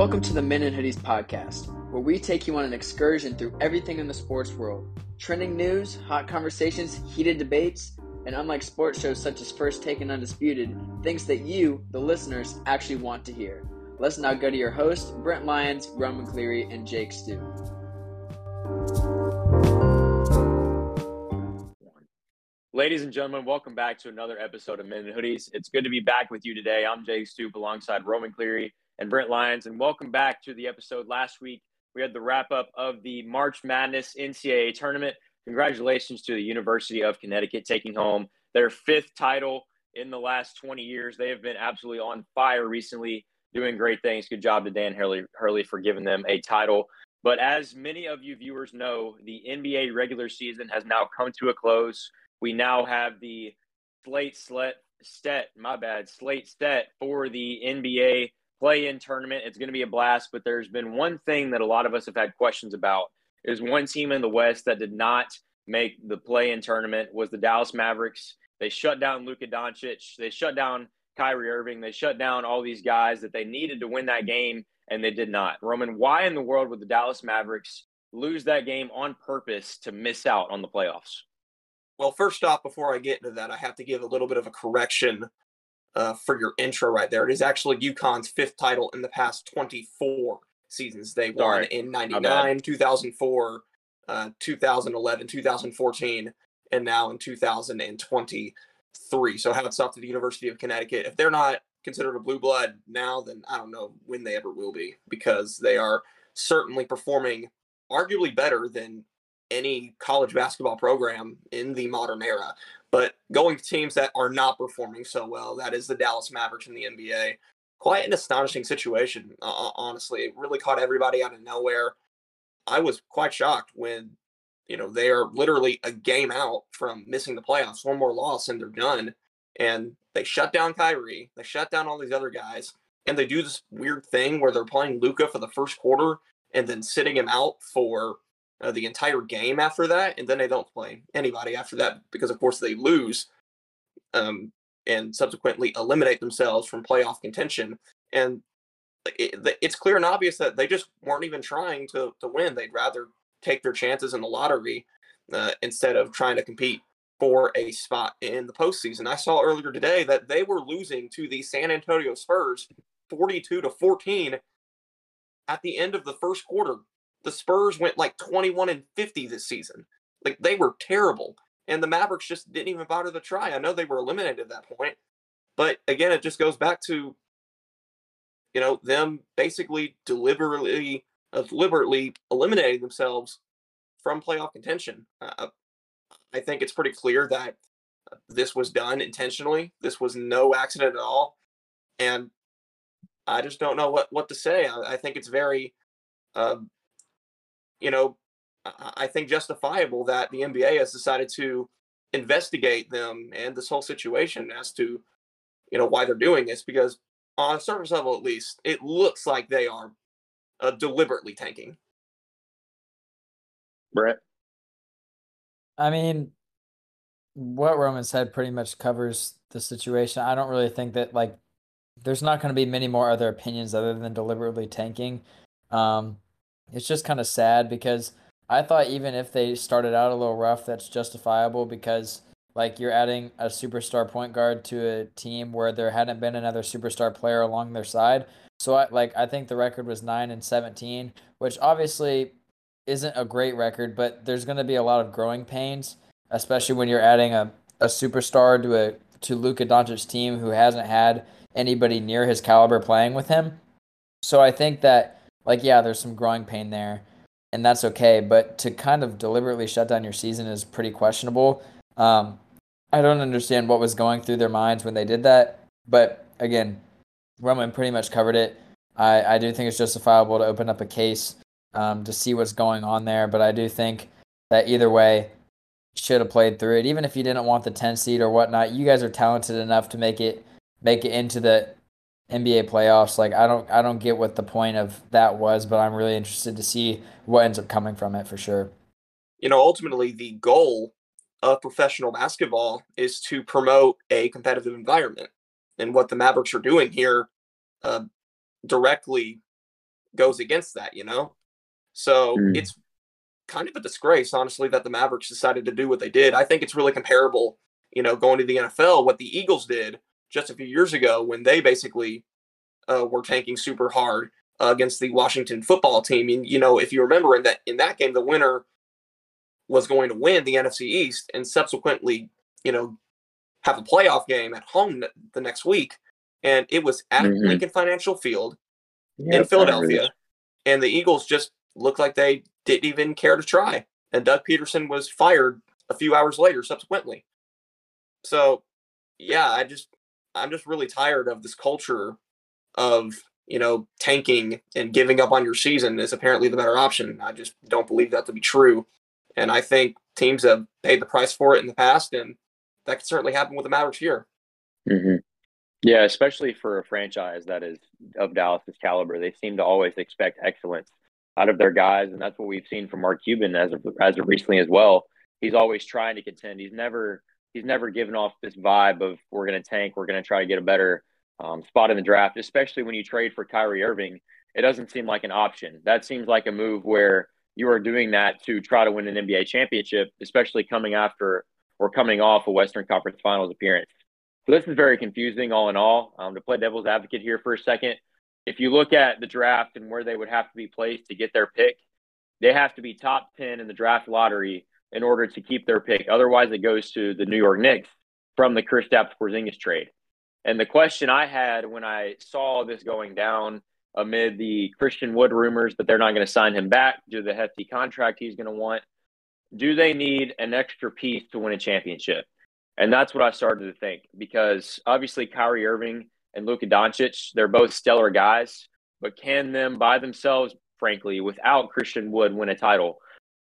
Welcome to the Men in Hoodies podcast, where we take you on an excursion through everything in the sports world trending news, hot conversations, heated debates, and unlike sports shows such as First Take and Undisputed, things that you, the listeners, actually want to hear. Let's now go to your hosts, Brent Lyons, Roman Cleary, and Jake Stu. Ladies and gentlemen, welcome back to another episode of Men in Hoodies. It's good to be back with you today. I'm Jake Stoop alongside Roman Cleary and Brent Lyons, and welcome back to the episode last week. We had the wrap up of the March Madness NCAA tournament. Congratulations to the University of Connecticut taking home their fifth title in the last 20 years. They have been absolutely on fire recently, doing great things. Good job to Dan Hurley, Hurley for giving them a title. But as many of you viewers know, the NBA regular season has now come to a close we now have the slate slet my bad, slate stet for the NBA play-in tournament. It's going to be a blast, but there's been one thing that a lot of us have had questions about. is one team in the West that did not make the play-in tournament was the Dallas Mavericks. They shut down Luka Doncic. They shut down Kyrie Irving. They shut down all these guys that they needed to win that game, and they did not. Roman, why in the world would the Dallas Mavericks lose that game on purpose to miss out on the playoffs? Well, first off, before I get into that, I have to give a little bit of a correction uh, for your intro right there. It is actually UConn's fifth title in the past 24 seasons. They won Sorry. in 99, 2004, uh, 2011, 2014, and now in 2023. So hats off to the University of Connecticut. If they're not considered a blue blood now, then I don't know when they ever will be because they are certainly performing arguably better than any college basketball program in the modern era. But going to teams that are not performing so well, that is the Dallas Mavericks in the NBA. Quite an astonishing situation, uh, honestly. It really caught everybody out of nowhere. I was quite shocked when, you know, they are literally a game out from missing the playoffs. One more loss and they're done. And they shut down Kyrie. They shut down all these other guys. And they do this weird thing where they're playing Luka for the first quarter and then sitting him out for uh, the entire game after that, and then they don't play anybody after that because, of course, they lose um, and subsequently eliminate themselves from playoff contention. And it, it's clear and obvious that they just weren't even trying to, to win. They'd rather take their chances in the lottery uh, instead of trying to compete for a spot in the postseason. I saw earlier today that they were losing to the San Antonio Spurs 42 to 14 at the end of the first quarter the Spurs went like 21 and 50 this season. Like they were terrible. And the Mavericks just didn't even bother to try. I know they were eliminated at that point. But again, it just goes back to, you know, them basically deliberately, uh, deliberately eliminating themselves from playoff contention. Uh, I think it's pretty clear that this was done intentionally. This was no accident at all. And I just don't know what, what to say. I, I think it's very uh, you know, I think justifiable that the NBA has decided to investigate them and this whole situation as to, you know, why they're doing this. Because on a surface level, at least, it looks like they are uh, deliberately tanking. Brett. I mean, what Roman said pretty much covers the situation. I don't really think that like there's not going to be many more other opinions other than deliberately tanking. Um, it's just kind of sad because I thought even if they started out a little rough, that's justifiable because like you're adding a superstar point guard to a team where there hadn't been another superstar player along their side. So I like I think the record was 9 and 17, which obviously isn't a great record, but there's going to be a lot of growing pains, especially when you're adding a, a superstar to a to Luka Doncic's team who hasn't had anybody near his caliber playing with him. So I think that like yeah, there's some growing pain there, and that's okay. But to kind of deliberately shut down your season is pretty questionable. Um, I don't understand what was going through their minds when they did that. But again, Roman pretty much covered it. I, I do think it's justifiable to open up a case um, to see what's going on there. But I do think that either way, should have played through it. Even if you didn't want the 10 seed or whatnot, you guys are talented enough to make it make it into the NBA playoffs. Like I don't I don't get what the point of that was, but I'm really interested to see what ends up coming from it for sure. You know, ultimately the goal of professional basketball is to promote a competitive environment. And what the Mavericks are doing here uh, directly goes against that, you know? So Mm. it's kind of a disgrace, honestly, that the Mavericks decided to do what they did. I think it's really comparable, you know, going to the NFL, what the Eagles did just a few years ago when they basically uh, were tanking super hard uh, against the Washington football team. And, you know, if you remember in that in that game, the winner was going to win the NFC East and subsequently, you know, have a playoff game at home the next week. And it was at Mhm. Lincoln Financial Field in Philadelphia, and the Eagles just looked like they didn't even care to try. And Doug Pederson was fired a few hours later, subsequently. So, yeah, I just I'm just really tired of this culture of you know tanking and giving up on your season is apparently the better option. I just don't believe that to be true, and I think teams have paid the price for it in the past, and that could certainly happen with the Mavericks here. hmm Yeah, especially for a franchise that is of Dallas's caliber, they seem to always expect excellence out of their guys, and that's what we've seen from Mark Cuban as of, as of recently as well. He's always trying to contend. He's never he's never given off this vibe of we're going to tank, we're going to try to get a better um, spot in the draft. Especially when you trade for Kyrie Irving, it doesn't seem like an option. That seems like a move where you are doing that to try to win an NBA championship, especially coming after or coming off a Western Conference Finals appearance. So this is very confusing, all in all. Um, to play devil's advocate here for a second, if you look at the draft and where they would have to be placed to get their pick, they have to be top ten in the draft lottery in order to keep their pick. Otherwise, it goes to the New York Knicks from the Kristaps Porzingis trade. And the question I had when I saw this going down amid the Christian Wood rumors that they're not going to sign him back due to the hefty contract he's going to want, do they need an extra piece to win a championship? And that's what I started to think because obviously Kyrie Irving and Luka Doncic, they're both stellar guys, but can them by themselves, frankly, without Christian Wood win a title?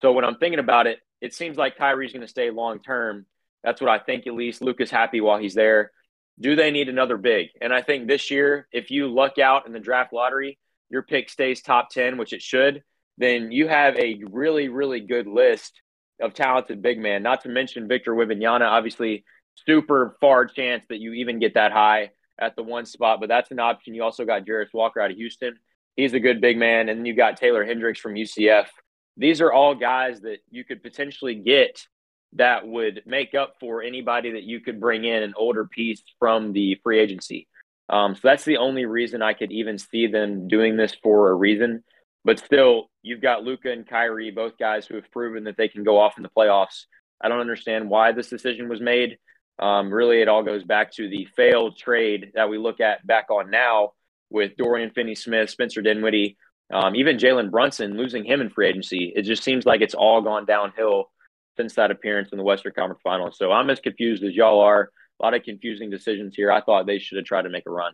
So when I'm thinking about it, it seems like Kyrie's going to stay long term. That's what I think at least. Luka's happy while he's there. Do they need another big? And I think this year, if you luck out in the draft lottery, your pick stays top 10, which it should, then you have a really, really good list of talented big man, not to mention Victor Wembanyama. Obviously, super far chance that you even get that high at the one spot, but that's an option. You also got Jarace Walker out of Houston. He's a good big man. And then you got Taylor Hendricks from UCF. These are all guys that you could potentially get that would make up for anybody that you could bring in an older piece from the free agency. Um, so that's the only reason I could even see them doing this for a reason. But still, you've got Luka and Kyrie, both guys who have proven that they can go off in the playoffs. I don't understand why this decision was made. Um, really, it all goes back to the failed trade that we look at back on now with Dorian Finney Smith, Spencer Dinwiddie, um, even Jalen Brunson losing him in free agency. It just seems like it's all gone downhill since that appearance in the Western Conference Finals. So I'm as confused as y'all are. A lot of confusing decisions here. I thought they should have tried to make a run.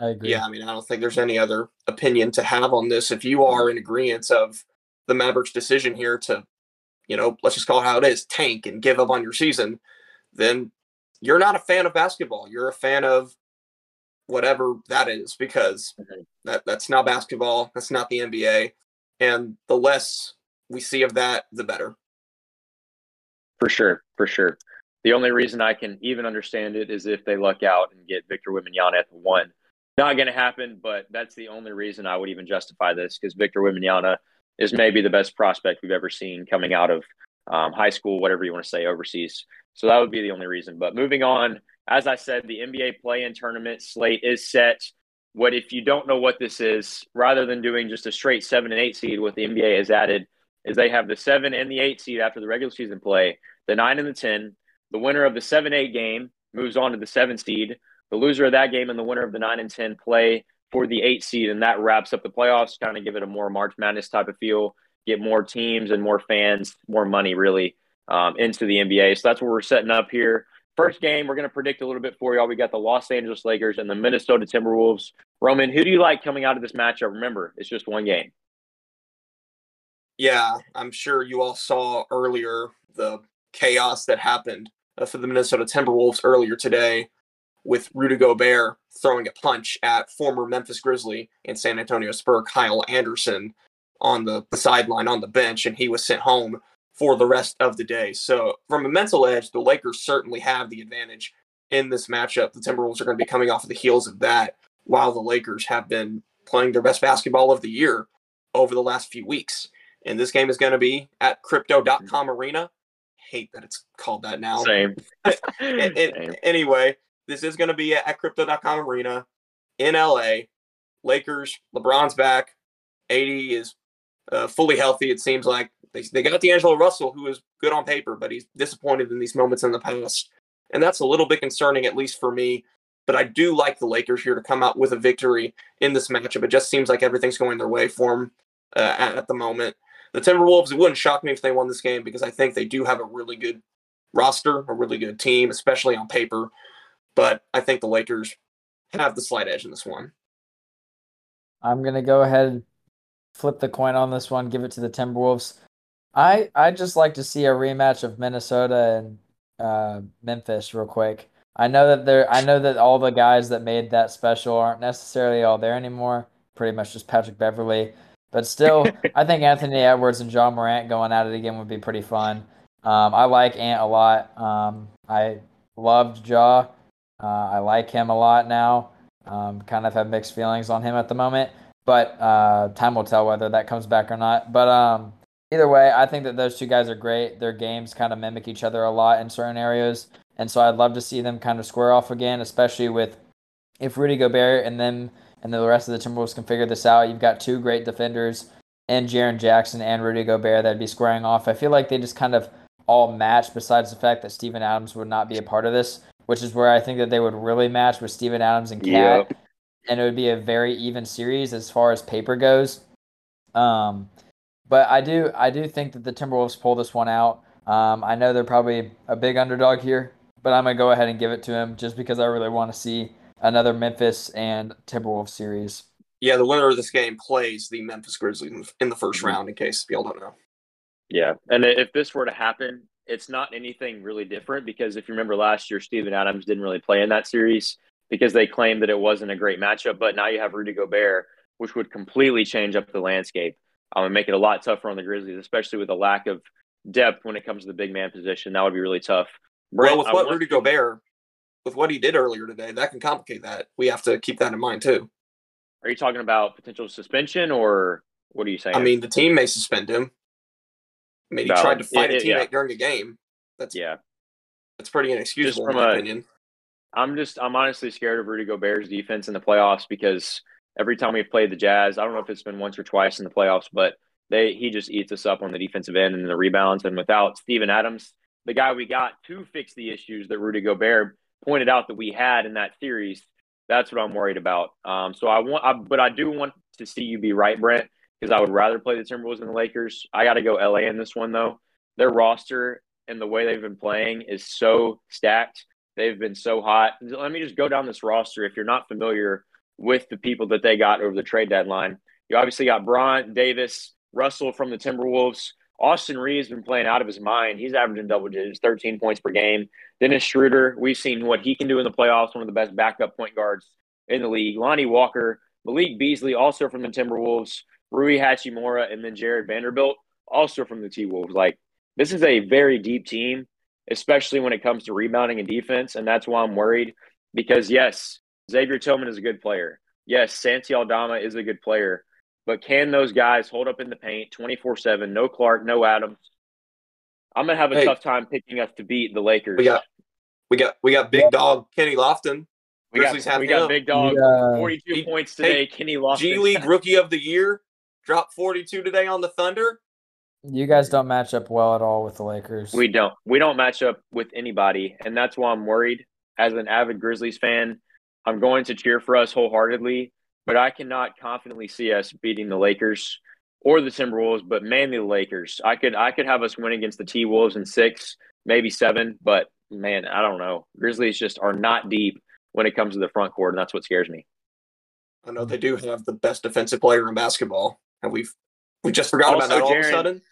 I agree. Yeah, I mean, I don't think there's any other opinion to have on this. If you are in agreement of the Mavericks' decision here to, you know, let's just call it how it is, tank and give up on your season, then you're not a fan of basketball. You're a fan of whatever that is because Mhm. that that's not basketball. That's not the NBA, and the less we see of that, the better. For sure, for sure. The only reason I can even understand it is if they luck out and get Victor Wembanyama at the one. Not going to happen, but that's the only reason I would even justify this because Victor Wembanyama is maybe the best prospect we've ever seen coming out of um, high school, whatever you want to say, overseas. So that would be the only reason. But moving on, as I said, the NBA play-in tournament slate is set. What if you don't know what this is? Rather than doing just a straight seven and eight seed, what the NBA has added is they have the seven and the eight seed after the regular season play, the nine and the ten. The winner of the seven eight game moves on to the seven seed. The loser of that game and the winner of the nine and ten play for the eight seed, and that wraps up the playoffs. Kind of give it a more March Madness type of feel. Get more teams and more fans, more money really um, into the NBA. So that's what we're setting up here. First game, we're going to predict a little bit for y'all. We got the Los Angeles Lakers and the Minnesota Timberwolves. Roman, who do you like coming out of this matchup? Remember, it's just one game. Yeah, I'm sure you all saw earlier the chaos that happened uh, for the Minnesota Timberwolves earlier today with Rudy Gobert throwing a punch at former Memphis Grizzly and San Antonio Spur Kyle Anderson on the, the sideline on the bench, and he was sent home for the rest of the day. So, from a mental edge, the Lakers certainly have the advantage in this matchup. The Timberwolves are going to be coming off of the heels of that, while the Lakers have been playing their best basketball of the year over the last few weeks. And this game is going to be at crypto.com arena. Hate that it's called that now. Same. And- and- Same. anyway, this is going to be at crypto.com arena in LA. Lakers, LeBron's back. AD is uh, fully healthy. It seems like they, they got D'Angelo Russell, who is good on paper, but he's disappointed in these moments in the past. And that's a little bit concerning, at least for me. But I do like the Lakers here to come out with a victory in this matchup. It just seems like everything's going their way for them uh, at, at the moment. The Timberwolves, it wouldn't shock me if they won this game because I think they do have a really good roster, a really good team, especially on paper. But I think the Lakers have the slight edge in this one. I'm gonna go ahead flip the coin on this one, give it to the Timberwolves. I I just like to see a rematch of Minnesota and uh, Memphis real quick. I know that there I know that all the guys that made that special aren't necessarily all there anymore. Pretty much just Patrick Beverly. But still, I think Anthony Edwards and Ja Morant going at it again would be pretty fun. Um, I like Ant a lot. Um, I loved Ja. Uh, I like him a lot now. Um, kind of have mixed feelings on him at the moment, but uh, time will tell whether that comes back or not. But um, either way, I think that those two guys are great. Their games kind of mimic each other a lot in certain areas, and so I'd love to see them kind of square off again, especially with if Rudy Gobert and them and the rest of the Timberwolves can figure this out. You've got two great defenders and Jaren Jackson and Rudy Gobert that'd be squaring off. I feel like they just kind of all match, besides the fact that Steven Adams would not be a part of this, which is where I think that they would really match with Steven Adams and KAT Yep. And it would be a very even series as far as paper goes. Um, but I do I do think that the Timberwolves pull this one out. Um, I know they're probably a big underdog here, but I'm gonna go ahead and give it to him just because I really want to see another Memphis and Timberwolves series. Yeah, the winner of this game plays the Memphis Grizzlies in- in the 1st Mhm. round, in case y'all don't know. Yeah, and if this were to happen, it's not anything really different because if you remember last year, Steven Adams didn't really play in that series because they claimed that it wasn't a great matchup. But now you have Rudy Gobert, which would completely change up the landscape um, and make it a lot tougher on the Grizzlies, especially with a lack of depth when it comes to the big man position. That would be really tough. Brent, well, with what want Rudy Gobert, with what he did earlier today, that can complicate that. We have to keep that in mind too. Are you talking about potential suspension or what are you saying? I mean, the team may suspend him. I mean, he Valid. tried to fight Yeah, a teammate yeah. during a game. That's yeah. that's pretty inexcusable in my a- opinion. I'm just I'm honestly scared of Rudy Gobert's defense in the playoffs because every time we've played the Jazz, I don't know if it's been once or twice in the playoffs, but they he just eats us up on the defensive end and the rebounds. And without Steven Adams, the guy we got to fix the issues that Rudy Gobert pointed out that we had in that series, that's what I'm worried about. Um, so I want, I, but I do want to see you be right, Brent, because I would rather play the Timberwolves than the Lakers. I got to go LA in this one though. Their roster and the way they've been playing is so stacked. They've been so hot. Let me just go down this roster. If you're not familiar with the people that they got over the trade deadline, you obviously got Bron, Davis, Russell from the Timberwolves. Austin Reed's been playing out of his mind. He's averaging double digits, 13 points per game. Dennis Schroeder, we've seen what he can do in the playoffs, one of the best backup point guards in the league. Lonnie Walker, Malik Beasley, also from the Timberwolves, Rui Hachimura, and then Jarred Vanderbilt, also from the T Wolves. Like, this is a very deep team, especially when it comes to rebounding and defense. And that's why I'm worried because, yes, Xavier Tillman is a good player. Yes, Santi Aldama is a good player. But can those guys hold up in the paint 24 7? No Clarke, no Adams. I'm going to have a Hey. tough time picking us to beat the Lakers. We got we got we got big dog Kenny Lofton, we got, Grizzlies have we got him. Big Dog, Yeah. 42 He- points hey, today. Kenny Lofton. G League Rookie of the Year, dropped 42 today on the Thunder. You guys don't match up well at all with the Lakers. We don't. We don't match up with anybody, and that's why I'm worried. As an avid Grizzlies fan, I'm going to cheer for us wholeheartedly, but I cannot confidently see us beating the Lakers or the Timberwolves, but mainly the Lakers. I could I could have us win against the T Wolves in six, maybe seven, but man, I don't know. Grizzlies just are not deep when it comes to the front court, and that's what scares me. I know they do have the best defensive player in basketball, and we've we just forgot about that all of a sudden.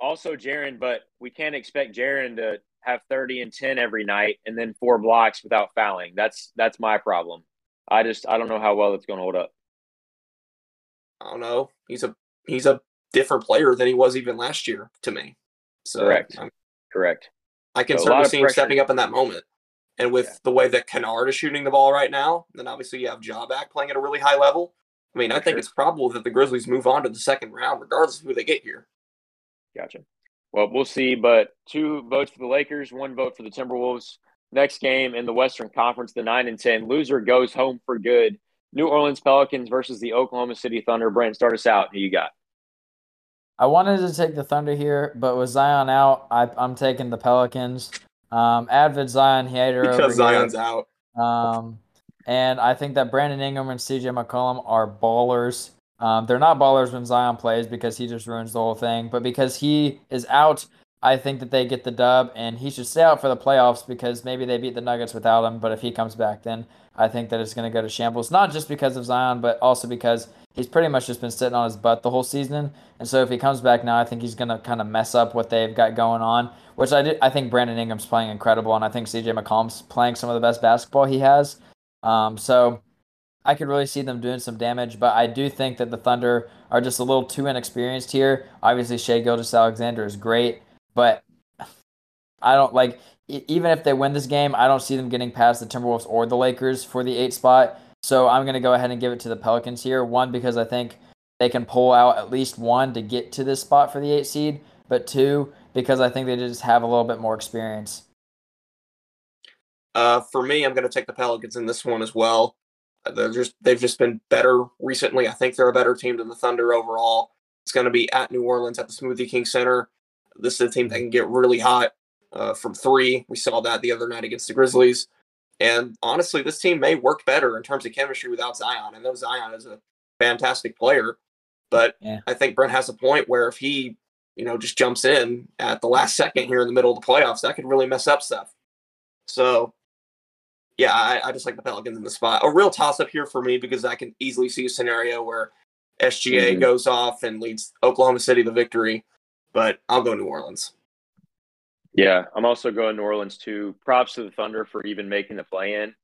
Also, Jaren, but we can't expect Jaren to have 30 and 10 every night and then four blocks without fouling. That's that's my problem. I just I don't know how well it's going to hold up. I don't know. He's a he's a different player than he was even last year to me. So Correct. I'm- Correct. I can So certainly see him stepping up in that moment. And with Yeah. the way that Kennard is shooting the ball right now, then obviously you have Ja back playing at a really high level. I mean, I For think sure. it's probable that the Grizzlies move on to the second round, regardless of who they get here. Gotcha. Well, we'll see. But two votes for the Lakers, one vote for the Timberwolves. Next game in the Western Conference, the nine and ten loser goes home for good. New Orleans Pelicans versus the Oklahoma City Thunder. Brent, start us out. Who you got? I wanted to take the Thunder here, but with Zion out, I, I'm taking the Pelicans. Um, avid Zion hater over Because here. Zion's out. Um, and I think that Brandon Ingram and CJ McCollum are ballers. Um, they're not ballers when Zion plays because he just ruins the whole thing. But because he is out, I think that they get the dub, and he should stay out for the playoffs because maybe they beat the Nuggets without him. But if he comes back, then I think that it's going to go to shambles. Not just because of Zion, but also because he's pretty much just been sitting on his butt the whole season. And so if he comes back now, I think he's going to kind of mess up what they've got going on. Which I I think Brandon Ingram's playing incredible, and I think CJ McCollum's playing some of the best basketball he has. Um, so I could really see them doing some damage, but I do think that the Thunder are just a little too inexperienced here. Obviously, Shai Gilgeous-Alexander is great, but I don't like even if they win this game, I don't see them getting past the Timberwolves or the Lakers for the eight spot. So I'm going to go ahead and give it to the Pelicans here. One because I think they can pull out at least one to get to this spot for the eight seed, but two because I think they just have a little bit more experience. Uh, for me, I'm going to take the Pelicans in this one as well. They're just they've just been better recently. I think they're a better team than the Thunder overall. It's going to be at New Orleans at the Smoothie King Center. This is a team that can get really hot uh, from three. We saw that the other night against the Grizzlies. And honestly, this team may work better in terms of chemistry without Zion. I know Zion is a fantastic player, but Yeah. I think Brent has a point where if he, you know, just jumps in at the last second here in the middle of the playoffs, that could really mess up stuff. So, yeah, I, I just like the Pelicans in the spot. A real toss up here for me because I can easily see a scenario where SGA Mhm. goes off and leads Oklahoma City to victory, but I'll go New Orleans. Yeah, I'm also going New Orleans too. Props to the Thunder for even making the play in,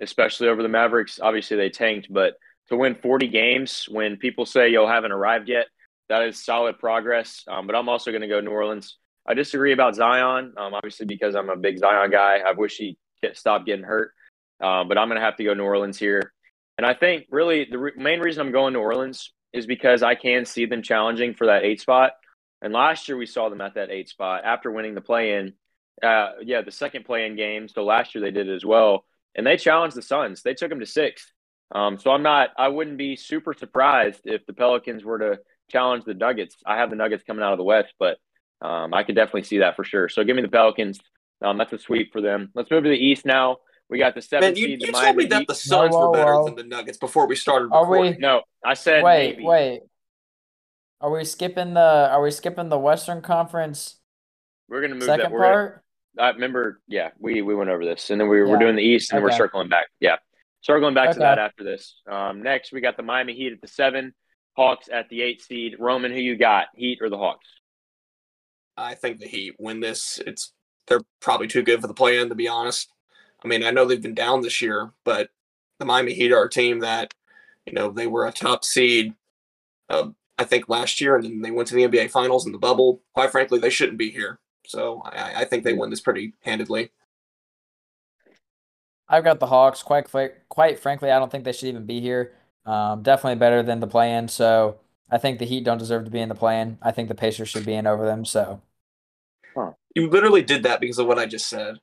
especially over the Mavericks. Obviously, they tanked, but to win 40 games when people say you haven't arrived yet, that is solid progress. Um, but I'm also going to go New Orleans. I disagree about Zion, um, obviously, because I'm a big Zion guy. I wish he stopped getting hurt. Um, but I'm going to have to go New Orleans here. And I think really the re- main reason I'm going New Orleans is because I can see them challenging for that eight spot. And last year we saw them at that eight spot after winning the play in. Uh, yeah, the second play in game. So last year they did it as well. And they challenged the Suns. They took them to sixth. Um, so I'm not, I wouldn't be super surprised if the Pelicans were to challenge the Nuggets. I have the Nuggets coming out of the West, but um, I could definitely see that for sure. So give me the Pelicans. Um, that's a sweep for them. Let's move to the East now. We got the seventh Man, you, seed, the you told Miami me that Heat. the Suns whoa, were better whoa. than the Nuggets before we started Are we- No, I said wait, maybe. wait. Are we skipping the Are we skipping the Western Conference We're gonna move second that. We're gonna, part? I remember, yeah, we we went over this, and then we we're doing the East, and we're circling back. Yeah, circling back to that after this. Um, next, we got the Miami Heat at the seven, Hawks at the eight seed. Roman, who you got, Heat or the Hawks? I think the Heat win this. It's they're probably too good for the play-in, to be honest. I mean, I know they've been down this year, but the Miami Heat are a team that, you know, they were a top seed, uh, I think last year, and then they went to the NBA Finals in the bubble. Quite frankly, they shouldn't be here. So I, I think they win this pretty handedly. I've got the Hawks. Quite quite frankly, I don't think they should even be here. Um, definitely better than the play-in. So I think the Heat don't deserve to be in the play-in. I think the Pacers should be in over them. So You literally did that because of what I just said.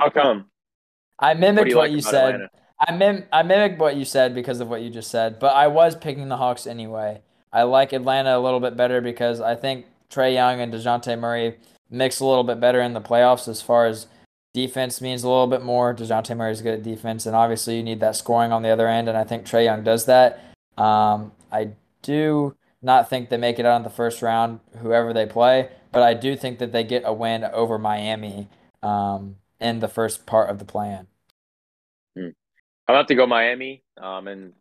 How come? I What mimicked you what like you said. Atlanta? I mim I mimicked what you said because of what you just said, but I was picking the Hawks anyway. I like Atlanta a little bit better because I think Trae Young and DeJounte Murray mix a little bit better in the playoffs as far as defense means a little bit more. DeJounte Murray is good at defense, and obviously you need that scoring on the other end, and I think Trae Young does that. Um, I do not think they make it out in the first round, whoever they play, but I do think that they get a win over Miami um, in the first part of the plan. I'll have to go Miami. Um, and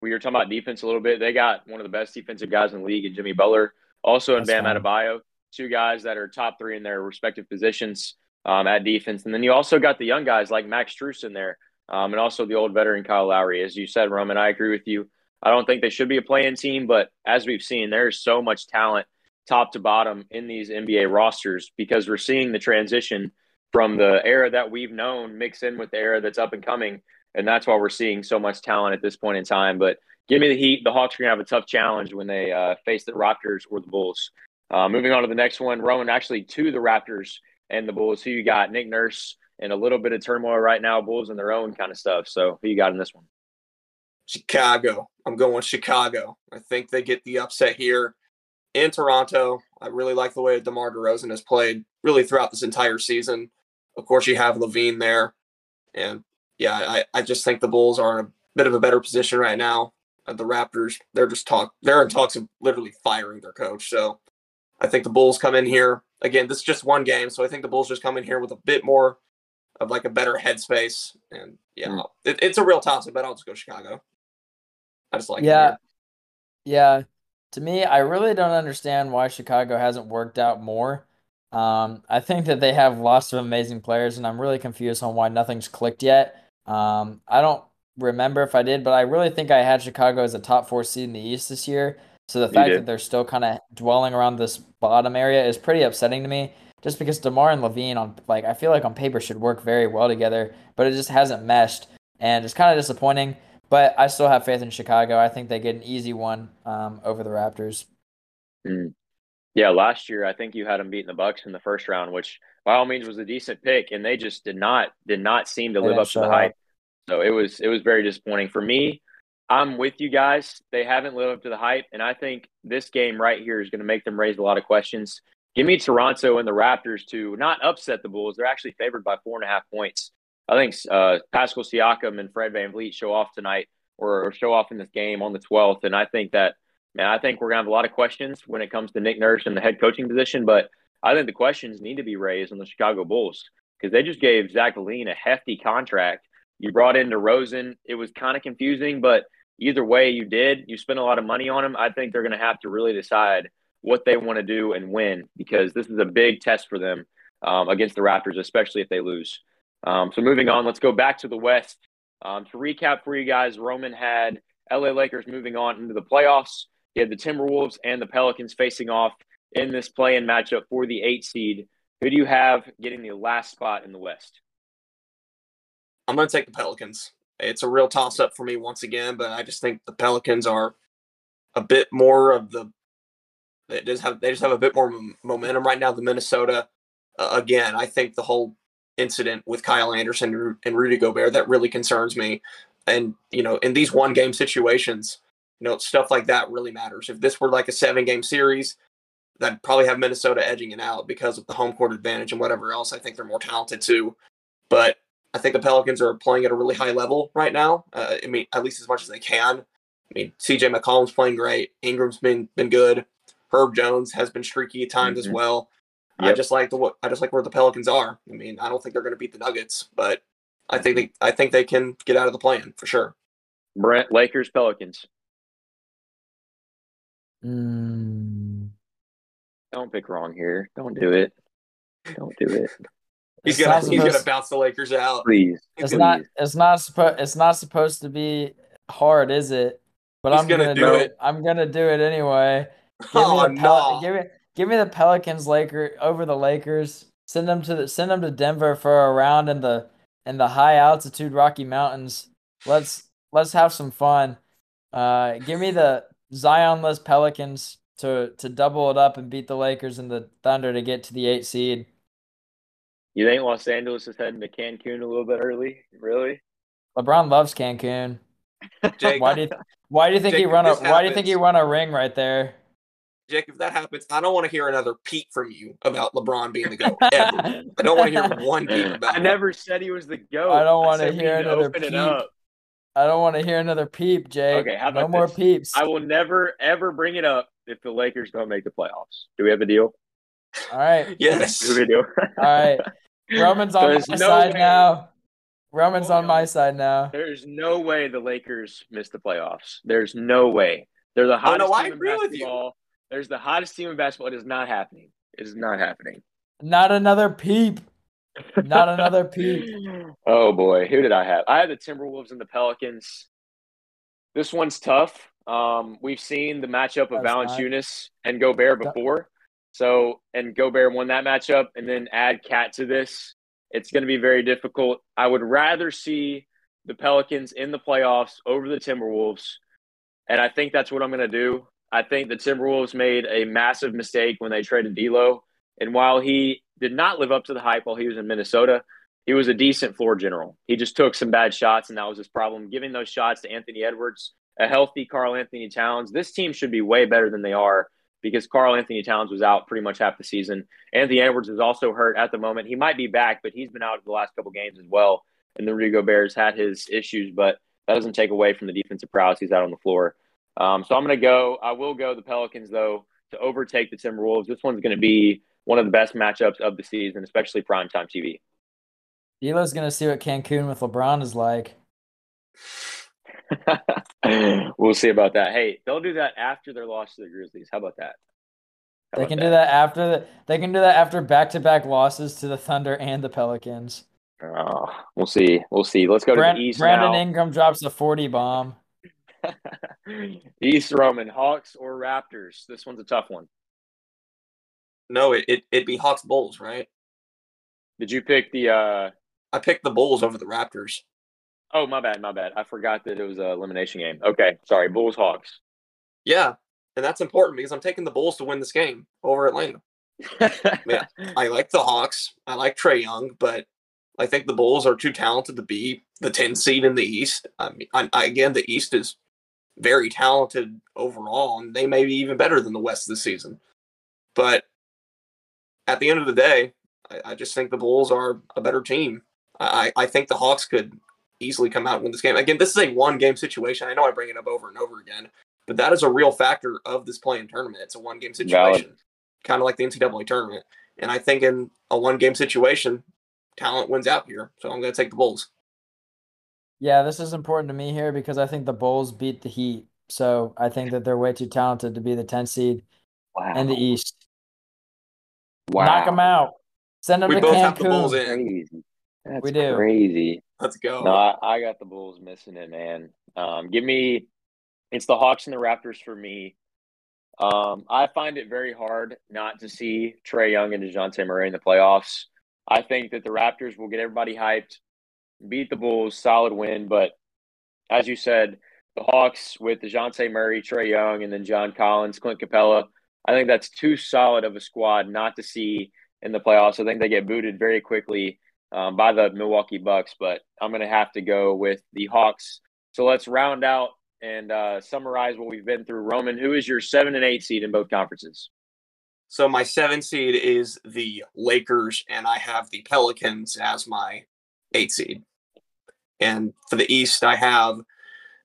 we were talking about defense a little bit. They got one of the best defensive guys in the league, and Jimmy Butler. Also in Bam fine. Adebayo, two guys that are top three in their respective positions um, at defense. And then you also got the young guys like Max Strus in there, um, and also the old veteran Kyle Lowry. As you said, Roman, I agree with you. I don't think they should be a playing team, but as we've seen, there's so much talent top to bottom in these NBA rosters because we're seeing the transition from the era that we've known mix in with the era that's up and coming. and that's why we're seeing so much talent at this point in time. But give me the Heat. The Hawks are going to have a tough challenge when they uh, face the Raptors or the Bulls. Uh, moving on to the next one, Rowan, actually to the Raptors and the Bulls. Who you got? Nick Nurse and a little bit of turmoil right now. Bulls in their own kind of stuff. So who you got in this one? Chicago. I'm going Chicago. I think they get the upset here in Toronto. I really like the way DeMar DeRozan has played really throughout this entire season. Of course, you have LaVine there. And yeah, I, I just think the Bulls are in a bit of a better position right now. Uh, the Raptors, they're just talk they're in talks of literally firing their coach. So I think the Bulls come in here. Again, this is just one game, so I think the Bulls just come in here with a bit more of like a better headspace. And yeah, mm. it, it's a real toss up, but I'll just go Chicago. I just like yeah, yeah. To me, I really don't understand why Chicago hasn't worked out more. Um, I think that they have lots of amazing players, and I'm really confused on why nothing's clicked yet. Um, I don't remember if I did, but I really think I had Chicago as a top four seed in the East this year. So the fact that they're still kind of dwelling around this bottom area is pretty upsetting to me. Just because Demar and LaVine on like I feel like on paper should work very well together, but it just hasn't meshed, and it's kind of disappointing. But I still have faith in Chicago. I think they get an easy one um, over the Raptors. Mm. Yeah, last year I think you had them beating the Bucks in the first round, which by all means was a decent pick, and they just did not did not seem to live up to the hype. So it was it was very disappointing for me. I'm with you guys. They haven't lived up to the hype, and I think this game right here is going to make them raise a lot of questions. Give me Toronto and the Raptors to not upset the Bulls. They're actually favored by four and a half points. I think uh, Pascal Siakam and Fred Van VanVleet show off tonight or, or show off in this game on the 12th. And I think that, man, I think we're to have a lot of questions when it comes to Nick Nurse and the head coaching position. But I think the questions need to be raised on the Chicago Bulls because they just gave Zach LaVine a hefty contract. You brought in DeRozan. It was kind of confusing, but either way you did, you spent a lot of money on him. I think they're to have to really decide what they want to do and win because this is a big test for them um, against the Raptors, especially if they lose. Um, so moving on, let's go back to the West. Um, to recap for you guys, Roman had LA Lakers moving on into the playoffs. He had the Timberwolves and the Pelicans facing off in this play-in matchup for the eight seed. Who do you have getting the last spot in the West? I'm going to take the Pelicans. It's a real toss-up for me once again, but I just think the Pelicans are a bit more of the. They just have they just have a bit more momentum right now than Minnesota. Uh, again, I think the whole incident with Kyle Anderson and Rudy Gobert that really concerns me. And, you know, in these one game situations, you know, stuff like that really matters. If this were like a seven game series, that'd probably have Minnesota edging it out because of the home court advantage and whatever else. I think they're more talented too. But I think the Pelicans are playing at a really high level right now. Uh, I mean, at least as much as they can. I mean, CJ McCollum's playing great. Ingram's been been good. Herb Jones has been streaky at times mm-hmm. as well. Yep. I just like the what I just like where the Pelicans are. I mean, I don't think they're going to beat the Nuggets, but I think they I think they can get out of the plan for sure. Brent Lakers Pelicans. Mm. Don't pick wrong here. Don't do it. Don't do it. he's gonna he's supposed, gonna bounce the Lakers out. Please. It's not it's not supposed it's not supposed to be hard, is it? But he's I'm gonna, gonna do, do it. it. I'm gonna do it anyway. Give oh, me no. give me Give me the Pelicans Laker over the Lakers. Send them to the, send them to Denver for a round in the in the high altitude Rocky Mountains. Let's let's have some fun. Uh, give me the Zionless Pelicans to to double it up and beat the Lakers and the Thunder to get to the eight seed. You think Los Angeles is heading to Cancun a little bit early? Really? LeBron loves Cancun. Jake, why do you why do you think Jake, he run a why do you think he run a ring right there? Jake, if that happens, I don't want to hear another peep from you about LeBron being the GOAT. I don't want to hear one peep about I never said he was the GOAT. I don't want to hear another peep. I don't want to hear another peep, Jake. Okay, how about no more this? peeps. I will never ever bring it up if the Lakers don't make the playoffs. Do we have a deal? All right. yes. Do we have a deal? All right. Roman's on my no side way. now. Roman's on my side now. There's no way the Lakers miss the playoffs. There's no way. They're the hottest oh, no, team I agree in basketball. With you. There's the hottest team in basketball. It is not happening. It is not happening. Not another peep. Not another peep. Oh boy, who did I have? I had the Timberwolves and the Pelicans. This one's tough. Um, we've seen the matchup of Valanciunas and Gobert before. So, and Gobert won that matchup, and then add KAT to this. It's going to be very difficult. I would rather see the Pelicans in the playoffs over the Timberwolves. And I think that's what I'm going to do. I think the Timberwolves made a massive mistake when they traded D'Lo. And while he did not live up to the hype while he was in Minnesota, he was a decent floor general. He just took some bad shots, and that was his problem. Giving those shots to Anthony Edwards, a healthy Karl-Anthony Towns, this team should be way better than they are because Karl-Anthony Towns was out pretty much half the season. Anthony Edwards is also hurt at the moment. He might be back, but he's been out the last couple games as well. And the Rudy Bears had his issues, but that doesn't take away from the defensive prowess he's out on the floor. Um, so I'm going to go. I will go the Pelicans though to overtake the Timberwolves. This one's going to be one of the best matchups of the season, especially primetime TV. D'Lo's going to see what Cancun with LeBron is like. we'll see about that. Hey, they'll do that after their loss to the Grizzlies. How about that? How they about can that? do that after the, they can do that after back-to-back losses to the Thunder and the Pelicans. Oh, we'll see. We'll see. Let's go Brand, to the East Brandon now. Ingram drops the 40 bomb. East Roman Hawks or Raptors? This one's a tough one. No, it, it it'd be Hawks Bulls, right? Did you pick the uh I picked the Bulls over the Raptors. Oh, my bad, my bad. I forgot that it was a elimination game. Okay, sorry. Bulls Hawks. Yeah, and that's important because I'm taking the Bulls to win this game over Atlanta. yeah, I like the Hawks. I like Trae Young, but I think the Bulls are too talented to be the 10 seed in the East. I mean, I, I, again, the East is very talented overall, and they may be even better than the West this season. But at the end of the day, I, I just think the Bulls are a better team. I, I think the Hawks could easily come out and win this game. Again, this is a one game situation. I know I bring it up over and over again, but that is a real factor of this playing tournament. It's a one game situation, kind of like the NCAA tournament. And I think in a one game situation, talent wins out here. So I'm going to take the Bulls. Yeah, this is important to me here because I think the Bulls beat the Heat. So I think that they're way too talented to be the 10 seed wow. in the East. Wow. Knock them out. Send them we to both Cancun. Have the Bulls in. Crazy. That's we do. crazy. Let's go. No, I, I, got the Bulls missing it, man. Um, give me it's the Hawks and the Raptors for me. Um, I find it very hard not to see Trae Young and DeJounte Murray in the playoffs. I think that the Raptors will get everybody hyped, beat the Bulls, solid win. But as you said, the Hawks with DeJounte Murray, Trae Young, and then John Collins, Clint Capela, I think that's too solid of a squad not to see in the playoffs. I think they get booted very quickly um, by the Milwaukee Bucks, but I'm going to have to go with the Hawks. So let's round out and uh, summarize what we've been through. Roman, who is your seven and eight seed in both conferences? So my seven seed is the Lakers, and I have the Pelicans as my eight seed. And for the East, I have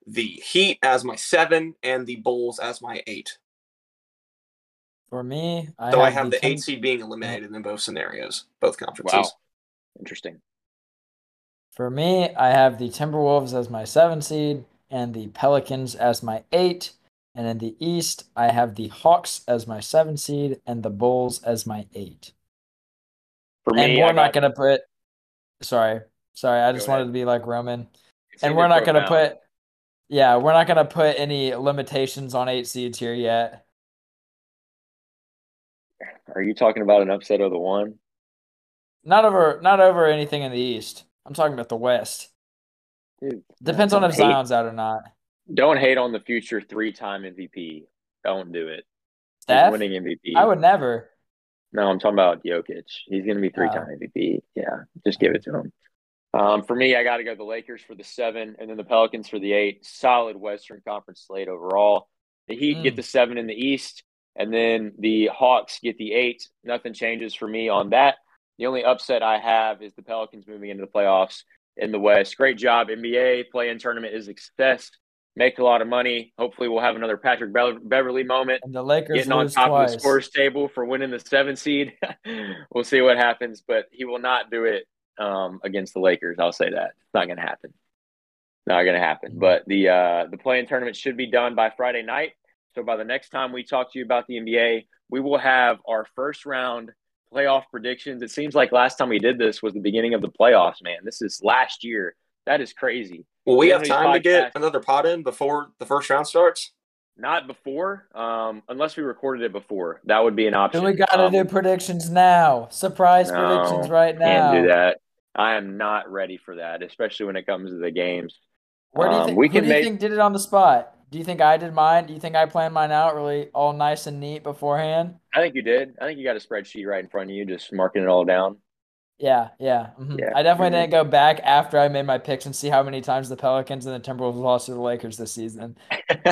the Heat as my seven and the Bulls as my eight. For me, I so have I have the, the eight seed being eliminated in both scenarios, both conferences. Wow. Interesting. For me, I have the Timberwolves as my seven seed and the Pelicans as my eight. And in the East, I have the Hawks as my seven seed and the Bulls as my eight. For me, and we're I not got... gonna put. Sorry, sorry. I just wanted to be like Roman, it's and we're not gonna put. Yeah, we're not gonna put any limitations on eight seeds here yet. Are you talking about an upset of the one? Not over, not over anything in the East. I'm talking about the West. Dude, Depends on if hate, Zion's out or not. Don't hate on the future three-time MVP. Don't do it. Steph? winning MVP. I would never. No, I'm talking about Jokic. He's going to be three-time oh. MVP. Yeah, just give it to him. Um, for me, I got to go the Lakers for the seven, and then the Pelicans for the eight. Solid Western Conference slate overall. The Heat mm. get the seven in the East, and then the Hawks get the eight. Nothing changes for me on that. The only upset I have is the Pelicans moving into the playoffs in the West. Great job, NBA play-in tournament is a success. Make a lot of money. Hopefully, we'll have another Patrick Beverly moment. And the Lakers getting on top twice. of the scores table for winning the seven seed. we'll see what happens, but he will not do it um, against the Lakers. I'll say that it's not going to happen. Not going to happen. Mm-hmm. But the uh, the play-in tournament should be done by Friday night. So by the next time we talk to you about the NBA, we will have our first round playoff predictions. It seems like last time we did this was the beginning of the playoffs, man. This is last year. That is crazy. Will we have time to get another pot in before the first round starts? Not before, um, unless we recorded it before. That would be an option. Then we got to um, do predictions now. Surprise no, predictions right now. Can't do that. I am not ready for that, especially when it comes to the games. Where do you Um, think? we who can do you make- think did it on the spot? Do you think I did mine? Do you think I planned mine out really all nice and neat beforehand? I think you did. I think you got a spreadsheet right in front of you, just marking it all down. Yeah, yeah. mhm. Yeah, I definitely mhm. didn't go back after I made my picks and see how many times the Pelicans and the Timberwolves lost to the Lakers this season.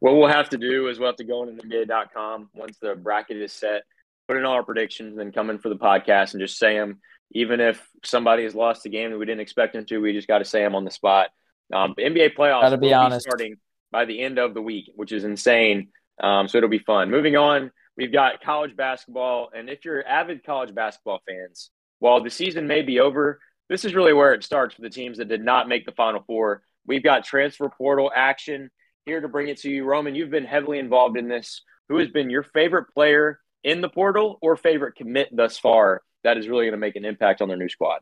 what we'll have to do is we'll have to go on NBA.com once the bracket is set, put in all our predictions, then come in for the podcast and just say them. Even if somebody has lost a game that we didn't expect them to, we just got to say them on the spot. Um, NBA playoffs Gotta be honest. starting by the end of the week, which is insane. Um, so it'll be fun. Moving on, we've got college basketball, and if you're avid college basketball fans, while the season may be over, this is really where it starts for the teams that did not make the Final Four. We've got transfer portal action here to bring it to you. Roman, you've been heavily involved in this. Who has been your favorite player in the portal or favorite commit thus far that is really going to make an impact on their new squad?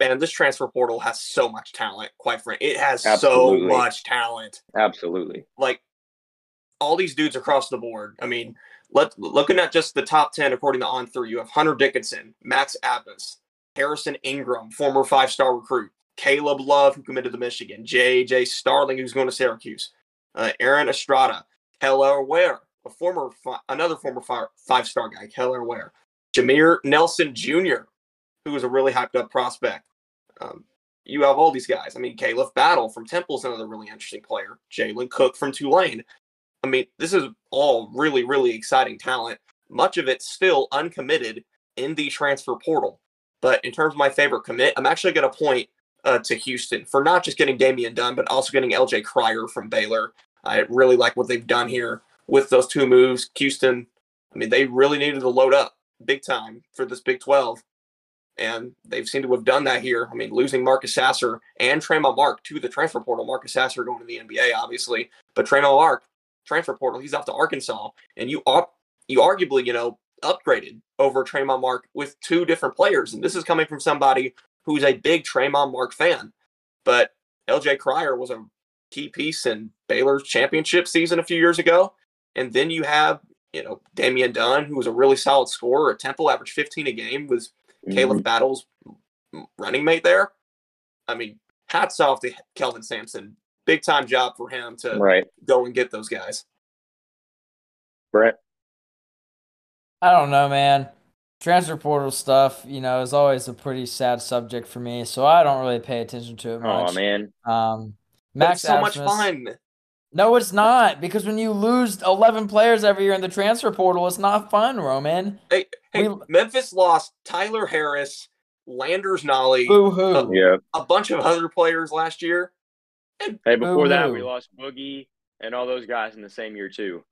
Man, this transfer portal has so much talent. Quite frankly, it has Absolutely. so much talent. Absolutely. Like all these dudes across the board. I mean, let looking at just the top ten according to On Three, you have Hunter Dickinson, Max Abmas, Harrison Ingram, former five-star recruit, Caleb Love, who committed to Michigan, J.J. Starling, who's going to Syracuse, uh, Aaron Estrada, Keller Ware, a former fi- another former fi- five-star guy, Keller Ware, Jameer Nelson Jr., who was a really hyped-up prospect. Um, you have all these guys. I mean, Khalif Battle from Temple's another really interesting player. Jalen Cook from Tulane. I mean, this is all really, really exciting talent. Much of it still uncommitted in the transfer portal. But in terms of my favorite commit, I'm actually going to point uh, to Houston for not just getting Damian Dunn, but also getting LJ Cryer from Baylor. I really like what they've done here with those two moves. Houston, I mean, they really needed to load up big time for this Big 12. And they've seemed to have done that here. I mean, losing Marcus Sasser and Tramon Mark to the transfer portal. Marcus Sasser going to the NBA, obviously, but Tramon Mark transfer portal. He's off to Arkansas, and you up you arguably you know upgraded over Tramon Mark with two different players, and this is coming from somebody who's a big Tramon Mark fan. But LJ Cryer was a key piece in Baylor's championship season a few years ago, and then you have you know Damian Dunn, who was a really solid scorer at Temple, averaged 15 a game, was Khalif Battle's running mate there. I mean, hats off to Kelvin Sampson. Big time job for him to Right. go and get those guys. Brent. I don't know, man. Transfer portal stuff, you know, is always a pretty sad subject for me, so I don't really pay attention to it much. Oh man. Um, Max it's so much fun. No, it's not because when you lose 11 players every year in the transfer portal, it's not fun, Roman. Hey, hey, We- Memphis lost Tyler Harris, Landers Nolley, Boo hoo. Yeah. a bunch of other players last year. Hey, before that, we lost Boogie and all those guys in the same year too.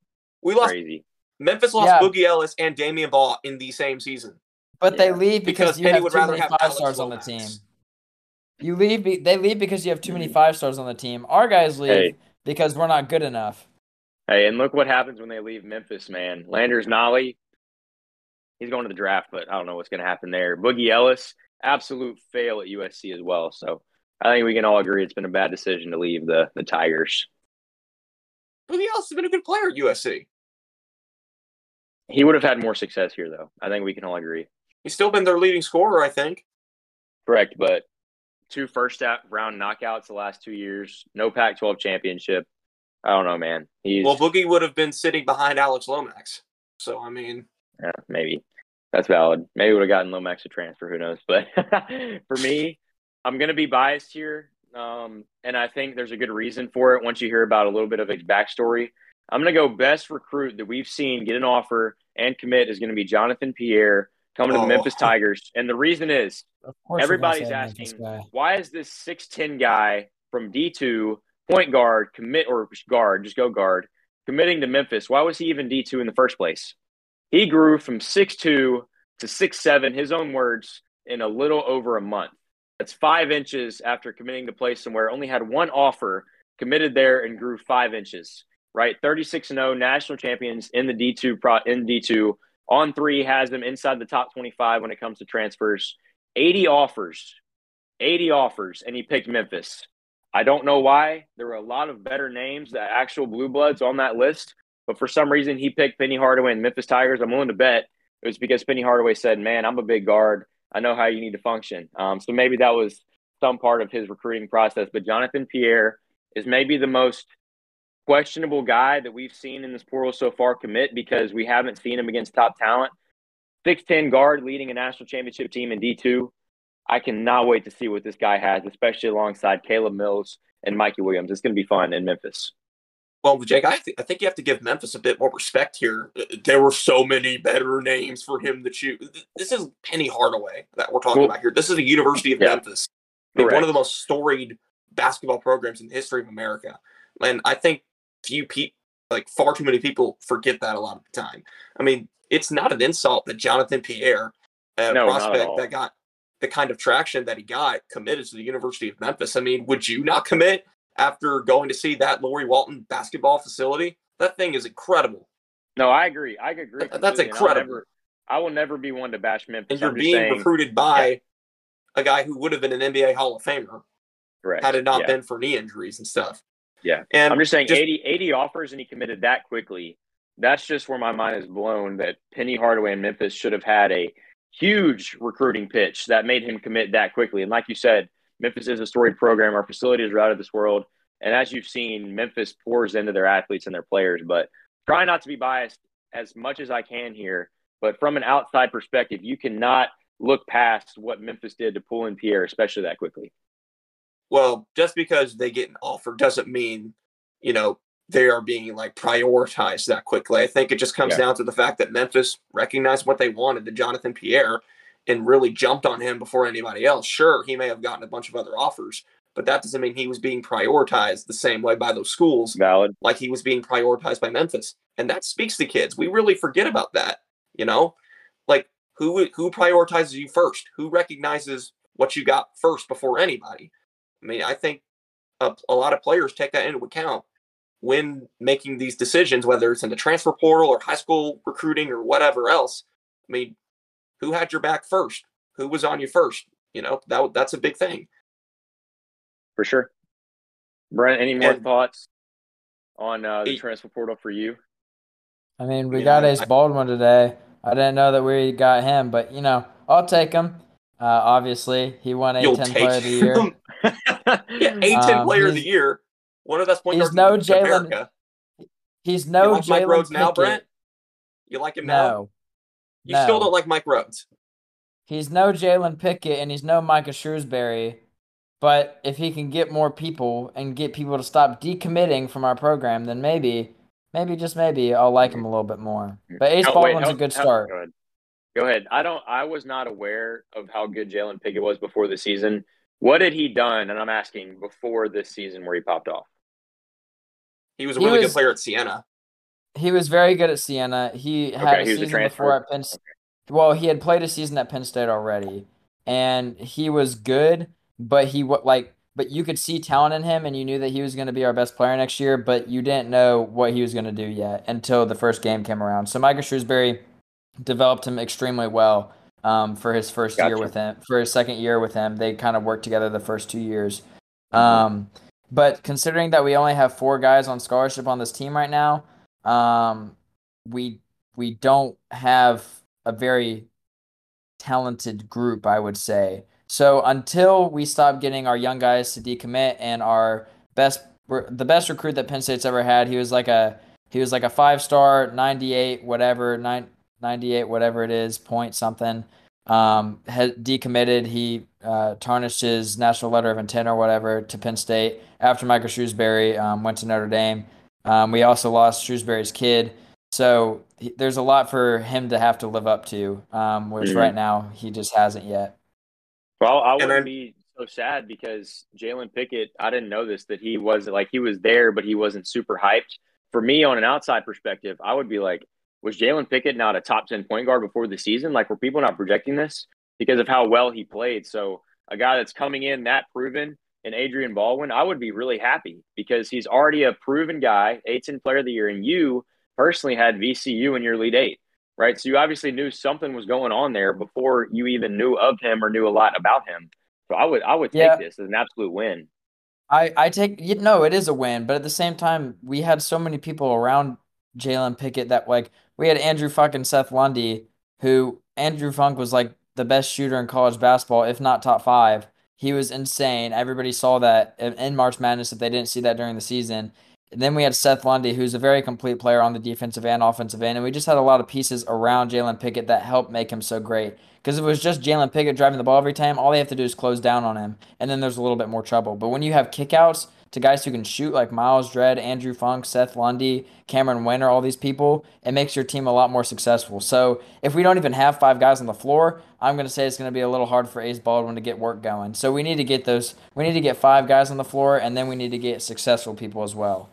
We lost Crazy. Memphis lost Yeah. Boogie Ellis and Damion Baugh in the same season. But they leave because, Because you Penny have would too rather many have five stars on the team. You leave. Be- they leave because you have too many mm-hmm. five stars on the team. Our guys leave Hey. because we're not good enough. Hey, and look what happens when they leave Memphis, man. Landers Nolley, he's going to the draft, but I don't know what's going to happen there. Boogie Ellis, absolute fail at USC as well. So I think we can all agree it's been a bad decision to leave the the Tigers. Boogie Ellis has been a good player at USC. He would have had more success here, though. I think we can all agree. He's still been their leading scorer, I think. Correct, but two first round knockouts the last two years, no Pac-12 championship. I don't know, man. He's Well, Boogie would have been sitting behind Alex Lomax. So, I mean, Yeah, maybe that's valid. Maybe would have gotten Lomax a transfer. Who knows? But for me, I'm going to be biased here, um, and I think there's a good reason for it. Once you hear about a little bit of his backstory, I'm going to go best recruit that we've seen get an offer and commit is going to be Jonathan Pierre coming to the Oh. Memphis Tigers, and the reason is Of course, everybody's we're gonna say Memphis asking why is this 6'10 guy from D2 point guard commit or guard, just go guard, committing to Memphis? Why was he even D2 in the first place? He grew from 6'2 to 6'7, his own words, in a little over a month. That's five inches after committing to play somewhere. Only had one offer, committed there, and grew five inches. Right, 36 0, national champions in the D2 pro in D2. On three has them inside the top 25 when it comes to transfers. 80 offers, 80 offers, and he picked Memphis. I don't know why. There were a lot of better names, the actual Blue Bloods on that list, but for some reason he picked Penny Hardaway and Memphis Tigers. I'm willing to bet it was because Penny Hardaway said, "Man, I'm a big guard. I know how you need to function. Um, so maybe that was some part of his recruiting process. But Jonathan Pierre is maybe the most questionable guy that we've seen in this portal so far commit because we haven't seen him against top talent. 6'10 guard leading a national championship team in D2. I cannot wait to see what this guy has, especially alongside Caleb Mills and Mikey Williams. It's going to be fun in Memphis. Well, Jake, I, th- I think you have to give Memphis a bit more respect here. Uh, there were so many better names for him to choose. This is Penny Hardaway that we're talking well, about here. This is the University of yeah. Memphis, one of the most storied basketball programs in the history of America. And I think few people, like far too many people, forget that a lot of the time. I mean, it's not an insult that Jonathan Pierre, a no, prospect that got the kind of traction that he got, committed to the University of Memphis. I mean, would you not commit after going to see that Laurie Walton basketball facility. That thing is incredible. No, I agree. I agree. That's incredible. Never, I will never be one to bash Memphis. And you're being saying, recruited by yeah. a guy who would have been an NBA Hall of Famer. Correct. Had it not yeah. been for knee injuries and stuff. Yeah. And I'm just saying just, 80, 80 offers and he committed that quickly. That's just where my mind is blown that Penny Hardaway and Memphis should have had a huge recruiting pitch that made him commit that quickly. And like you said, Memphis is a storied program. Our facilities are out of this world. And as you've seen, Memphis pours into their athletes and their players. But try not to be biased as much as I can here. But from an outside perspective, you cannot look past what Memphis did to pull in Pierre, especially that quickly. Well, just because they get an offer doesn't mean, you know, they are being like prioritized that quickly. I think it just comes yeah. down to the fact that Memphis recognized what they wanted to Jonathan Pierre and really jumped on him before anybody else. Sure, he may have gotten a bunch of other offers, but that doesn't mean he was being prioritized the same way by those schools. Valid. Like he was being prioritized by Memphis. And that speaks to kids. We really forget about that, you know? Like who who prioritizes you first? Who recognizes what you got first before anybody? I mean, I think a, a lot of players take that into account when making these decisions, whether it's in the transfer portal or high school recruiting or whatever else. I mean, who had your back first? Who was on you first? You know, that that's a big thing. For sure. Brent, any more and, thoughts on uh, the transfer portal for you? I mean, we got Ace Baldwin today. I didn't know that we got him, but you know, I'll take him. Uh, obviously, he won A10 Player of the Year. yeah, A10 um, Player of the Year. One of the best point guards no Jalen. He's no like Mike Rhoades now, Brent. You like him now? No. You no. still don't like Mike Rhoades. He's no Jalen Pickett, and he's no Micah Shrewsberry. But if he can get more people and get people to stop decommitting from our program, then maybe, maybe just maybe, I'll like him a little bit more. But Ace oh, Baldwin's wait, a good start. Go ahead. go ahead. I don't. I was not aware of how good Jalen Pickett was before the season. What had he done? And I'm asking before this season where he popped off. He was a really was, good player at Siena. He was very good at Siena. He had okay, a he season a before at Penn. State. Okay. Well, he had played a season at Penn State already, and he was good but he what like but you could see talent in him and you knew that he was going to be our best player next year, but you didn't know what he was going to do yet until the first game came around. So Micah Shrewsberry developed him extremely well um, for his first gotcha. year with him. For his second year with him, they kind of worked together the first two years. Mm-hmm. Um, but considering that we only have four guys on scholarship on this team right now, um, we we don't have a very talented group, I would say. So until we stop getting our young guys to decommit and our best the best recruit that Penn State's ever had, he was like a he was like a five star, 98 whatever, 98 whatever it is, point something. Um, had decommitted. He uh, tarnished his national letter of intent or whatever to Penn State after Michael Shrewsberry um, went to Notre Dame. Um, we also lost Shrewsberry's kid, so he, there's a lot for him to have to live up to, um, which mm-hmm. right now he just hasn't yet. Well, I wouldn't then, be so sad because Jalen Pickett, I didn't know this that he was like he was there, but he wasn't super hyped. For me, on an outside perspective, I would be like, was Jalen Pickett not a top ten point guard before the season? Like, were people not projecting this because of how well he played? So, a guy that's coming in that proven and Adrian Baldwin, I would be really happy because he's already a proven guy, A10 player of the year, and you personally had VCU in your lead eight right? So you obviously knew something was going on there before you even knew of him or knew a lot about him. So I would I would take yeah. this as an absolute win. I I take you know it is a win, but at the same time we had so many people around Jalen Pickett that like we had Andrew Funk and Seth Lundy, who Andrew Funk was like the best shooter in college basketball, if not top five. He was insane. Everybody saw that in March Madness if they didn't see that during the season. And then we had Seth Lundy, who's a very complete player on the defensive and offensive end. And we just had a lot of pieces around Jalen Pickett that helped make him so great. Because if it was just Jalen Pickett driving the ball every time, all they have to do is close down on him. And then there's a little bit more trouble. But when you have kickouts to guys who can shoot like Myles Dread, Andrew Funk, Seth Lundy, Camren Wynter, all these people, it makes your team a lot more successful. So if we don't even have five guys on the floor, I'm going to say it's going to be a little hard for Ace Baldwin to get work going. So we need to get those, we need to get five guys on the floor, and then we need to get successful people as well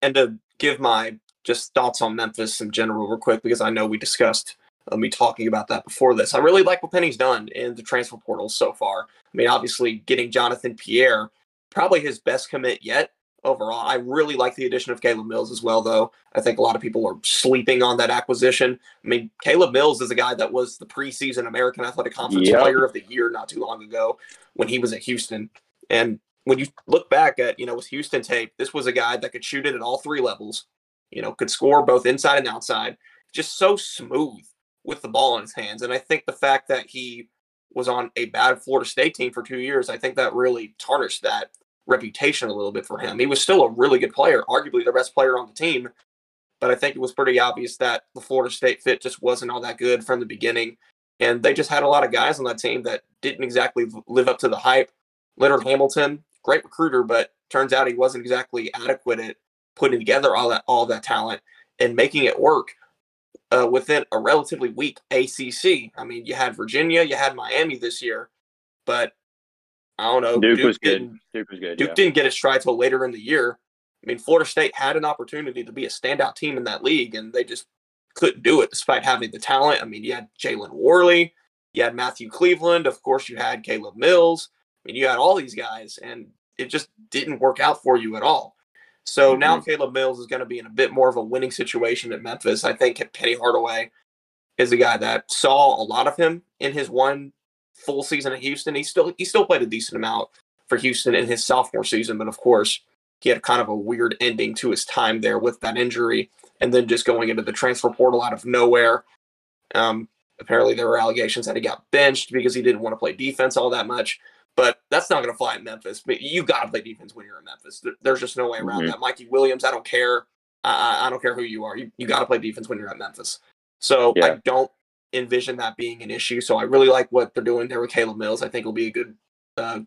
and to give my just thoughts on Memphis in general, real quick, because I know we discussed me talking about that before this. I really like what Penny's done in the transfer portal so far. I mean, obviously, getting Jonathan Pierre, probably his best commit yet overall. I really like the addition of Caleb Mills as well, though. I think a lot of people are sleeping on that acquisition. I mean, Caleb Mills is a guy that was the preseason American Athletic Conference yep. Player of the Year not too long ago when he was at Houston. And when you look back at, you know, with Houston tape, this was a guy that could shoot it at all three levels, you know, could score both inside and outside, just so smooth with the ball in his hands. And I think the fact that he was on a bad Florida State team for two years, I think that really tarnished that reputation a little bit for him. He was still a really good player, arguably the best player on the team. But I think it was pretty obvious that the Florida State fit just wasn't all that good from the beginning. And they just had a lot of guys on that team that didn't exactly live up to the hype. Leonard Hamilton, great recruiter, but turns out he wasn't exactly adequate at putting together all that all that talent and making it work uh, within a relatively weak ACC. I mean, you had Virginia, you had Miami this year, but I don't know. Duke, Duke was good. Duke was good. Duke yeah. didn't get his stride till later in the year. I mean, Florida State had an opportunity to be a standout team in that league, and they just couldn't do it despite having the talent. I mean, you had Jalen Warley, you had Matthew Cleveland, of course, you had Caleb Mills. I mean, you had all these guys, and it just didn't work out for you at all. So mm-hmm. now Caleb Mills is going to be in a bit more of a winning situation at Memphis. I think Penny Hardaway is a guy that saw a lot of him in his one full season at Houston. He still he still played a decent amount for Houston in his sophomore season, but of course he had kind of a weird ending to his time there with that injury, and then just going into the transfer portal out of nowhere. Um, apparently, there were allegations that he got benched because he didn't want to play defense all that much. But that's not going to fly in Memphis. You got to play defense when you're in Memphis. There's just no way around mm-hmm. that. Mikey Williams, I don't care. I, I don't care who you are. You, you got to play defense when you're at Memphis. So yeah. I don't envision that being an issue. So I really like what they're doing there with Caleb Mills. I think will be a good, uh,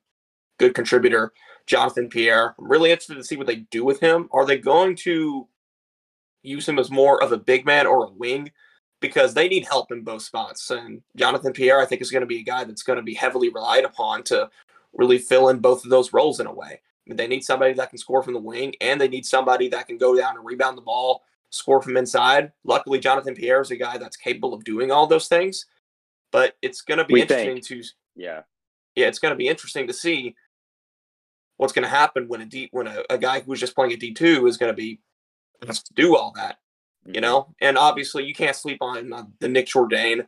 good contributor. Jonathan Pierre. I'm really interested to see what they do with him. Are they going to use him as more of a big man or a wing? Because they need help in both spots. And Jonathan Pierre, I think, is going to be a guy that's going to be heavily relied upon to really fill in both of those roles in a way. I mean, they need somebody that can score from the wing, and they need somebody that can go down and rebound the ball, score from inside. Luckily, Jonathan Pierre is a guy that's capable of doing all those things. But it's going to be we interesting think. to yeah yeah it's going to be interesting to see what's going to happen when a D when a, a guy who's just playing a D two is going to be has to do all that you know. And obviously, you can't sleep on uh, the Nick Jourdain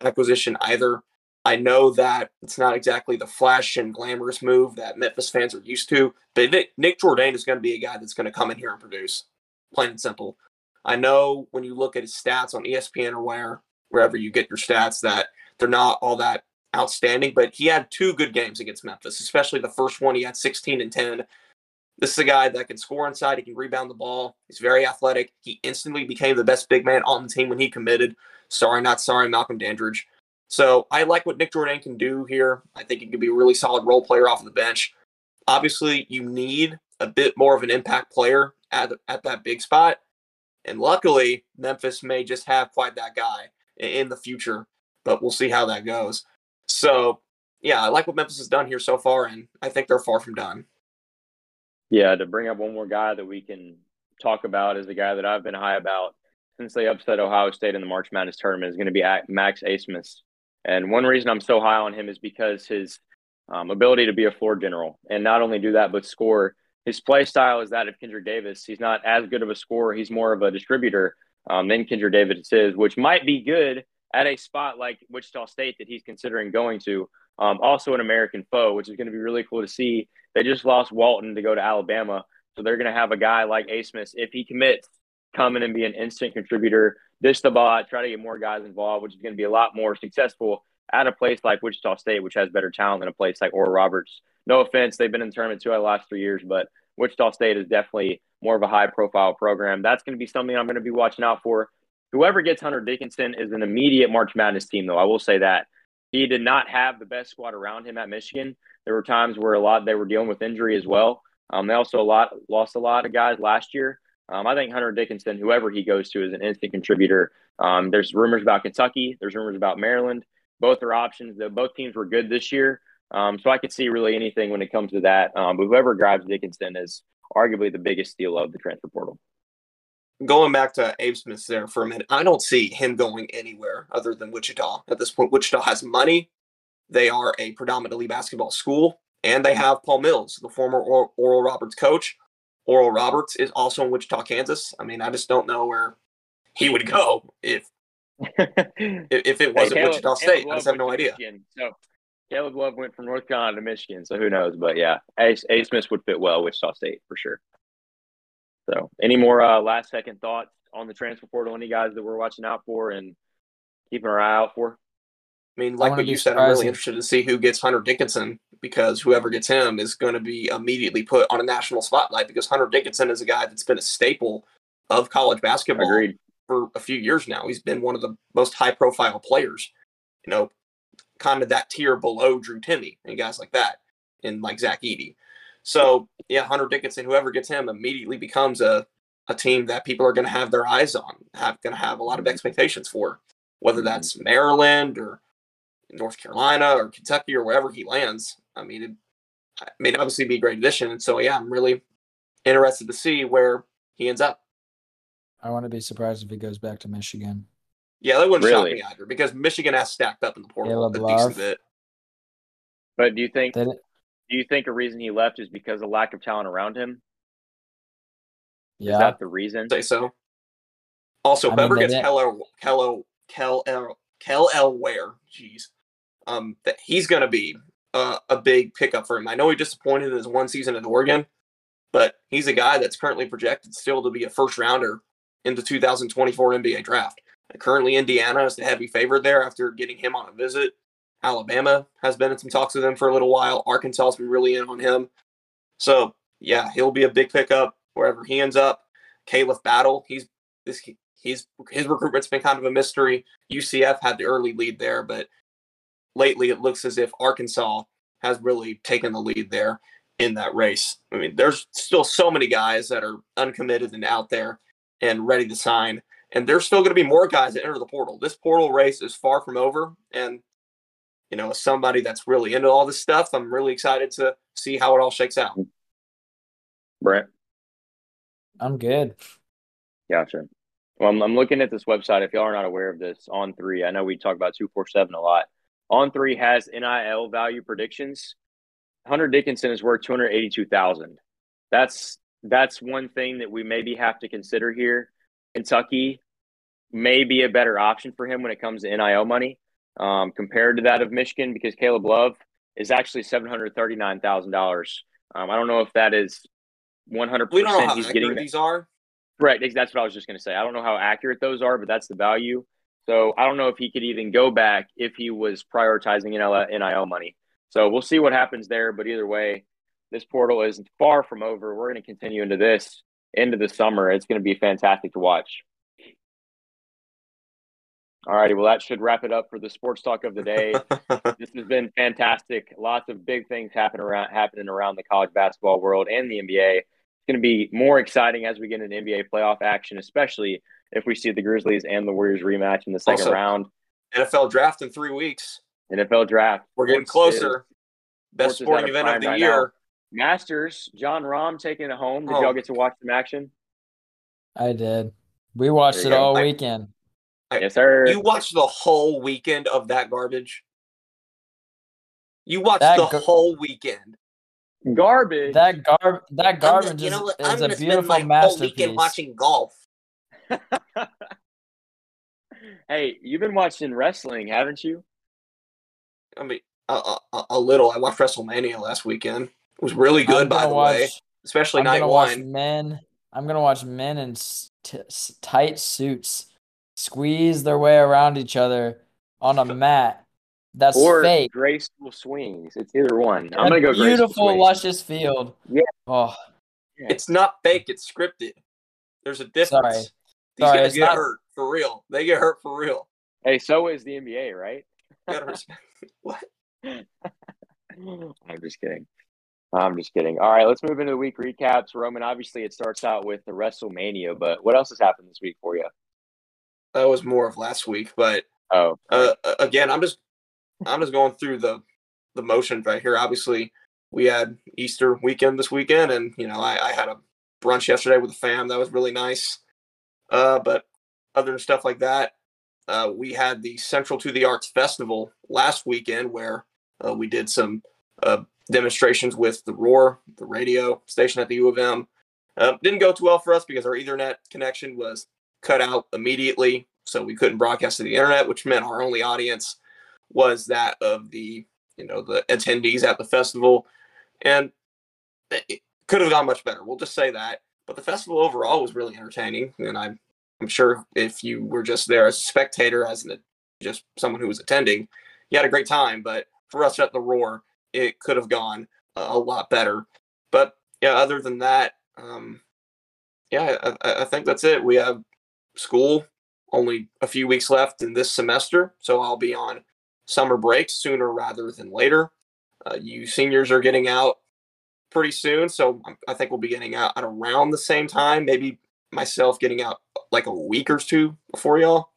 acquisition either. I know that it's not exactly the flash and glamorous move that Memphis fans are used to, but Nick, Nick Jourdain is going to be a guy that's going to come in here and produce, plain and simple. I know when you look at his stats on ESPN or where wherever you get your stats that they're not all that outstanding, but he had two good games against Memphis, especially the first one. He had 16 and 10 this is a guy that can score inside. He can rebound the ball. He's very athletic. He instantly became the best big man on the team when he committed. Sorry, not sorry, Malcolm Dandridge. So I like what Nick Jourdain can do here. I think he could be a really solid role player off of the bench. Obviously, you need a bit more of an impact player at, at that big spot. And luckily, Memphis may just have quite that guy in the future, but we'll see how that goes. So, yeah, I like what Memphis has done here so far, and I think they're far from done. Yeah, to bring up one more guy that we can talk about is the guy that I've been high about since they upset Ohio State in the March Madness tournament is going to be Max Abmas. And one reason I'm so high on him is because his um, ability to be a floor general and not only do that but score. His play style is that of Kendrick Davis. He's not as good of a scorer. He's more of a distributor um, than Kendrick Davis is, which might be good at a spot like Wichita State that he's considering going to. Um, also an American foe, which is going to be really cool to see they just lost Walton to go to Alabama. So they're going to have a guy like Abmas, if he commits, come in and be an instant contributor dish the ball, try to get more guys involved, which is going to be a lot more successful at a place like Wichita State, which has better talent than a place like Oral Roberts. No offense, they've been in the tournament two out of the last three years, but Wichita State is definitely more of a high profile program. That's going to be something I'm going to be watching out for. Whoever gets Hunter Dickinson is an immediate March Madness team, though. I will say that he did not have the best squad around him at Michigan. There were times where a lot they were dealing with injury as well. Um, they also a lot lost a lot of guys last year. Um, I think Hunter Dickinson, whoever he goes to, is an instant contributor. Um, there's rumors about Kentucky. There's rumors about Maryland. Both are options. The, both teams were good this year. Um, so I could see really anything when it comes to that. Um, but whoever grabs Dickinson is arguably the biggest steal of the transfer portal. Going back to Abmas there for a minute, I don't see him going anywhere other than Wichita at this point. Wichita has money. They are a predominantly basketball school, and they have Paul Mills, the former Oral Roberts coach. Oral Roberts is also in Wichita, Kansas. I mean, I just don't know where he would go if if it wasn't hey, Wichita State. I just have no idea. Michigan, so Caleb Love went from North Carolina to Michigan, so who knows? But yeah, Ace, Ace Smith would fit well Wichita State for sure. So, any more uh, last second thoughts on the transfer portal? Any guys that we're watching out for and keeping our eye out for? I mean, like I what you said, I'm really interested to see who gets Hunter Dickinson because whoever gets him is going to be immediately put on a national spotlight because Hunter Dickinson is a guy that's been a staple of college basketball Agreed. for a few years now. He's been one of the most high profile players. You know, kind of that tier below Drew Timme and guys like that, and like Zach Edey. So yeah, Hunter Dickinson, whoever gets him, immediately becomes a a team that people are going to have their eyes on, have going to have a lot of expectations for, whether mm-hmm. that's Maryland or North Carolina or Kentucky or wherever he lands. I mean, it, I mean, obviously be a great addition. And so yeah, I'm really interested to see where he ends up. I want to be surprised if he goes back to Michigan. Yeah, that wouldn't really? shock me either because Michigan has stacked up in the portal Caleb a Love. decent bit. But do you think do you think a reason he left is because of lack of talent around him? Yeah. Is that the reason? Say so. Also, I whoever gets Keller, Keller, Kel, Kel, Kel Elware, jeez, um, that he's going to be uh, a big pickup for him. I know he disappointed in his one season at Oregon, but he's a guy that's currently projected still to be a first rounder in the 2024 NBA draft. Currently, Indiana is the heavy favorite there after getting him on a visit. Alabama has been in some talks with him for a little while. Arkansas has been really in on him. So, yeah, he'll be a big pickup wherever he ends up. Khalif Battle, he's this he's his recruitment's been kind of a mystery. UCF had the early lead there, but lately it looks as if Arkansas has really taken the lead there in that race. I mean, there's still so many guys that are uncommitted and out there and ready to sign and there's still going to be more guys that enter the portal. This portal race is far from over, and you know, somebody that's really into all this stuff, I'm really excited to see how it all shakes out. Brent, I'm good. Gotcha. Well, I'm, I'm looking at this website. If y'all are not aware of this, on three, I know we talk about two four seven a lot. On three has NIL value predictions. Hunter Dickinson is worth two hundred eighty two thousand. That's that's one thing that we maybe have to consider here. Kentucky may be a better option for him when it comes to NIL money um, compared to that of Michigan because Caleb Love is actually seven hundred thirty nine thousand um, dollars. I don't know if that is one hundred percent. He's getting these are. Right, that's what I was just going to say. I don't know how accurate those are, but that's the value. So I don't know if he could even go back if he was prioritizing NIL money. So we'll see what happens there. But either way, this portal is far from over. We're going to continue into this into the summer. It's going to be fantastic to watch. All righty. Well, that should wrap it up for the sports talk of the day. this has been fantastic. Lots of big things happen around, happening around the college basketball world and the NBA. It's going to be more exciting as we get into NBA playoff action, especially if we see the Grizzlies and the Warriors rematch in the second also, round. NFL draft in three weeks. NFL draft. We're getting closer. Best sporting event of the right year. Now. Masters, Jon Rahm taking it home. Did oh. y'all get to watch some action? I did. We watched it go. all I, weekend. Yes, sir. You watched the whole weekend of that garbage. You watched that the whole weekend. Garbage. That garb. That garbage gonna, you know is, is a beautiful spend my masterpiece. Whole weekend watching golf. hey, you've been watching wrestling, haven't you? I mean, a, a, a little. I watched WrestleMania last weekend. It was really good, by the watch, way. Especially I'm night one. Men, I'm gonna watch men in t- tight suits squeeze their way around each other on a mat. That's or fake. graceful swings. It's either one. I'm gonna go graceful beautiful, swings. luscious field. Yeah. Oh, It's not fake. It's scripted. There's a difference. Sorry. These Sorry, guys get not- hurt for real. They get hurt for real. Hey, so is the NBA, right? What? I'm just kidding. I'm just kidding. All right, let's move into the week recaps. Roman, obviously, it starts out with the WrestleMania, but what else has happened this week for you? That was more of last week, but Oh, uh, again, I'm just I'm just going through the the motions right here. Obviously, we had Easter weekend this weekend, and you know I, I had a brunch yesterday with the fam. That was really nice. Uh, but other than stuff like that, uh, we had the Central to the Arts Festival last weekend, where uh, we did some uh, demonstrations with the Roar, the radio station at the U of M. Uh, didn't go too well for us because our Ethernet connection was cut out immediately, so we couldn't broadcast to the internet, which meant our only audience was that of the you know the attendees at the festival, and it could have gone much better. We'll just say that. But the festival overall was really entertaining, and I'm I'm sure if you were just there as a spectator, as an, just someone who was attending, you had a great time. But for us at the Roar, it could have gone a, lot better. But yeah, other than that, um, yeah, I I think that's it. We have school only a few weeks left in this semester, so I'll be on summer break sooner rather than later. Uh, you seniors are getting out pretty soon, so I'm- think we'll be getting out at around the same time. Maybe myself getting out like a week or two before y'all.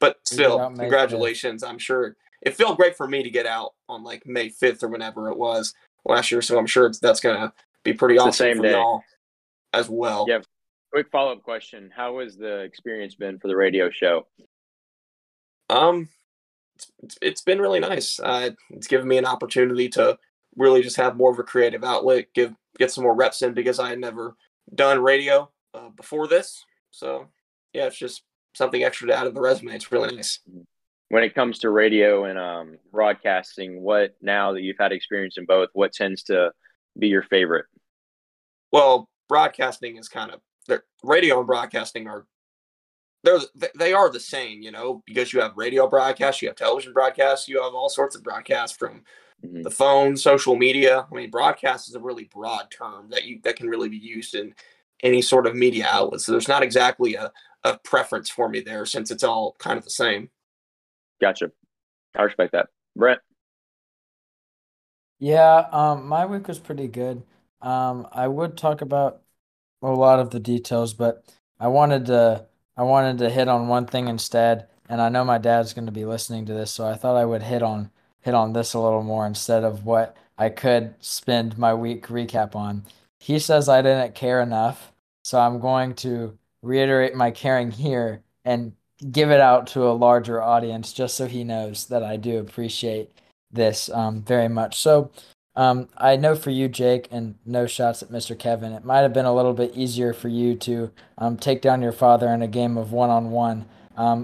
But still, out May 5th. congratulations. I'm sure it felt great for me to get out on like May 5th or whenever it was last year, so I'm sure it's, that's gonna be pretty It's the awesome same for day. y'all as well. Yeah. Quick follow up question: How has the experience been for the radio show? Um, it's, it's, it's been really nice. Uh, it's given me an opportunity to really just have more of a creative outlet, give get some more reps in because I had never done radio uh, before this. So yeah, it's just something extra to add to the resume. It's really nice. When it comes to radio and um, broadcasting, what now that you've had experience in both, what tends to be your favorite? Well, broadcasting is kind of radio and broadcasting are they're they are the same, you know, because you have radio broadcasts, you have television broadcasts, you have all sorts of broadcasts from Mhm. the phone, social media. I mean, broadcast is a really broad term that you that can really be used in any sort of media outlet. So there's not exactly a, a preference for me there since it's all kind of the same. Gotcha. I respect that. Brent. Yeah, um, my week was pretty good. Um, I would talk about a lot of the details, but I wanted to I wanted to hit on one thing instead, and I know my dad's going to be listening to this, so I thought I would hit on hit on this a little more instead of what I could spend my week recap on. He says I didn't care enough, so I'm going to reiterate my caring here and give it out to a larger audience just so he knows that I do appreciate this um, very much. So, um, I know for you, Jake, and no shots at Mr. Kevin, it might have been a little bit easier for you to um, take down your father in a game of one on one.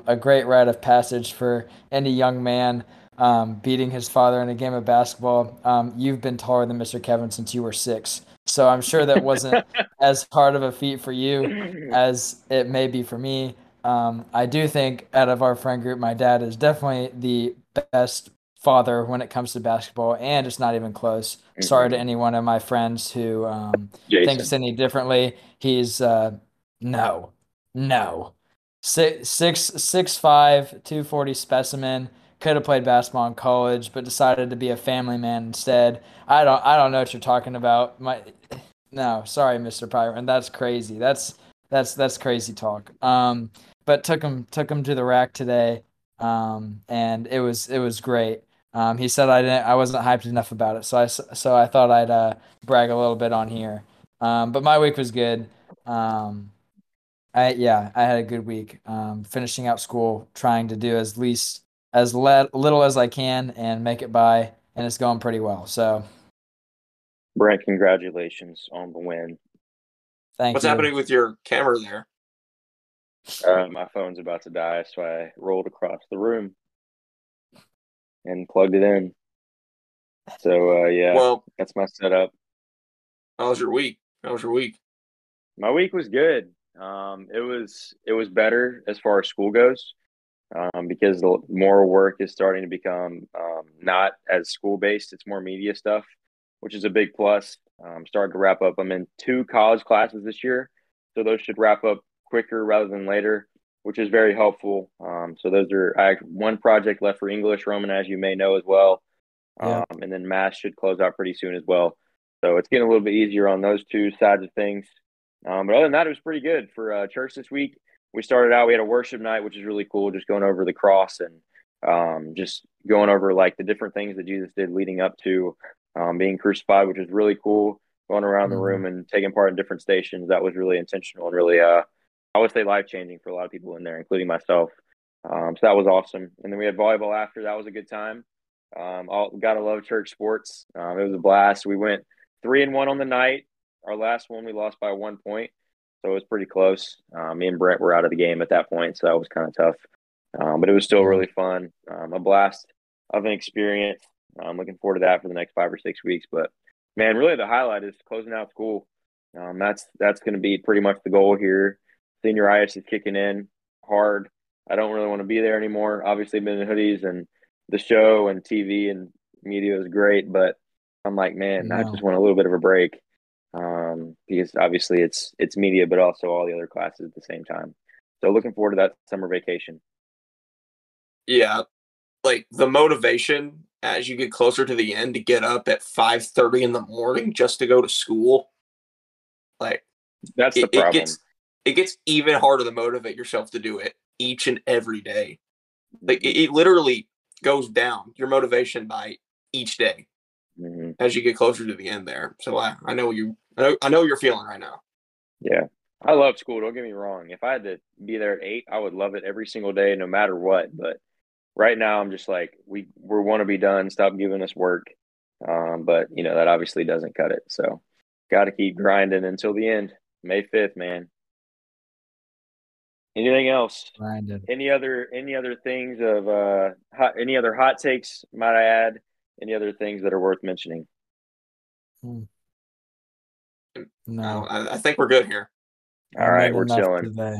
A great rite of passage for any young man um, beating his father in a game of basketball. Um, you've been taller than Mr. Kevin since you were six. So I'm sure that wasn't as hard of a feat for you as it may be for me. Um, I do think out of our friend group, my dad is definitely the best father when it comes to basketball, and it's not even close. Sorry to any one of my friends who um, thinks any differently. He's uh, no, no, six six six five, two forty specimen. Could have played basketball in college, but decided to be a family man instead. I don't I don't know what you're talking about. My no, sorry, Mr. Pyron. That's crazy. That's that's that's crazy talk. Um, but took him took him to the rack today. Um, and it was it was great. Um, he said I didn't I wasn't hyped enough about it, so I s- so I thought I'd uh, brag a little bit on here. Um, but my week was good. Um, I yeah, I had a good week. Um, finishing out school, trying to do as least as le- little as I can and make it by, and it's going pretty well. So Brent, congratulations on the win. thank What's you. happening with your camera there? Uh, my phone's about to die, so I rolled across the room and plugged it in. So uh, yeah, Well, that's my setup. how was your week? How was your week? My week was good. Um, it was it was better as far as school goes. um, because the more work is starting to become um, not as school based. It's more media stuff, which is a big plus. Um, starting to wrap up. I'm in two college classes this year, so those should wrap up quicker rather than later, which is very helpful. Um, so those are I one project left for English, Roman, as you may know as well, Yeah. um, and then Math should close out pretty soon as well. So it's getting a little bit easier on those two sides of things. Um, but other than that, it was pretty good for uh, church this week. We started out, we had a worship night, which is really cool, just going over the cross and um, just going over like the different things that Jesus did leading up to um, being crucified, which is really cool. Going around the Mhm. room and taking part in different stations, that was really intentional and really, uh, I would say, life changing for a lot of people in there, including myself. Um, so that was awesome. And then we had volleyball after. That was a good time. Um, all, gotta love church sports. Um, it was a blast. We went three and one on the night. Our last one we lost by one point, so it was pretty close. Um, me and Brent were out of the game at that point, so that was kind of tough. Um, but it was still really fun. Um, a blast of an experience. I'm looking forward to that for the next five or six weeks. But man, really the highlight is closing out school. Um, that's that's going to be pretty much the goal here. Senioritis is kicking in hard. I don't really want to be there anymore. Obviously, been in hoodies and the show and TV and media is great, but I'm like, man, I just want a little bit of a break um, because obviously it's it's media, but also all the other classes at the same time. So looking forward to that summer vacation. Yeah, like the motivation as you get closer to the end to get up at five thirty in the morning just to go to school. Like That's the it, it problem. gets it gets even harder to motivate yourself to do it each and every day. Like it, it literally goes down your motivation by each day Mhm. as you get closer to the end there. So I, I know you I know, I know you're feeling right now. Yeah. I love school. Don't get me wrong. If I had to be there at eight, I would love it every single day, no matter what. But right now, I'm just like, we we want to be done. Stop giving us work. Um, but you know that obviously doesn't cut it. So, got to keep grinding until the end. May fifth, man. Anything else? Grinded. Any other any other things of uh hot, any other hot takes? Might I add? Any other things that are worth mentioning? No. I, I think we're good here. All right, we're enough chilling. Today.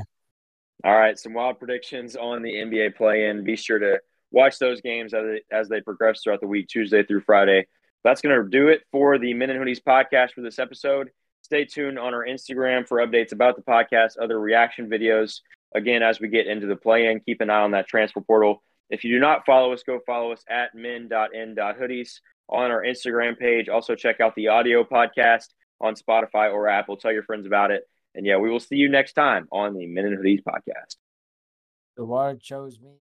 All right, some wild predictions on the NBA play-in. Be sure to watch those games as they, as they progress throughout the week, Tuesday through Friday. That's going to do it for the Men in Hoodies podcast for this episode. Stay tuned on our Instagram for updates about the podcast, other reaction videos. Again, as we get into the play-in, keep an eye on that transfer portal. If you do not follow us, go follow us at men.in.hoodies on our Instagram page. Also, check out the audio podcast on Spotify or Apple. Tell your friends about it. And yeah, we will see you next time on the Men in Hoodies podcast. The water chose me.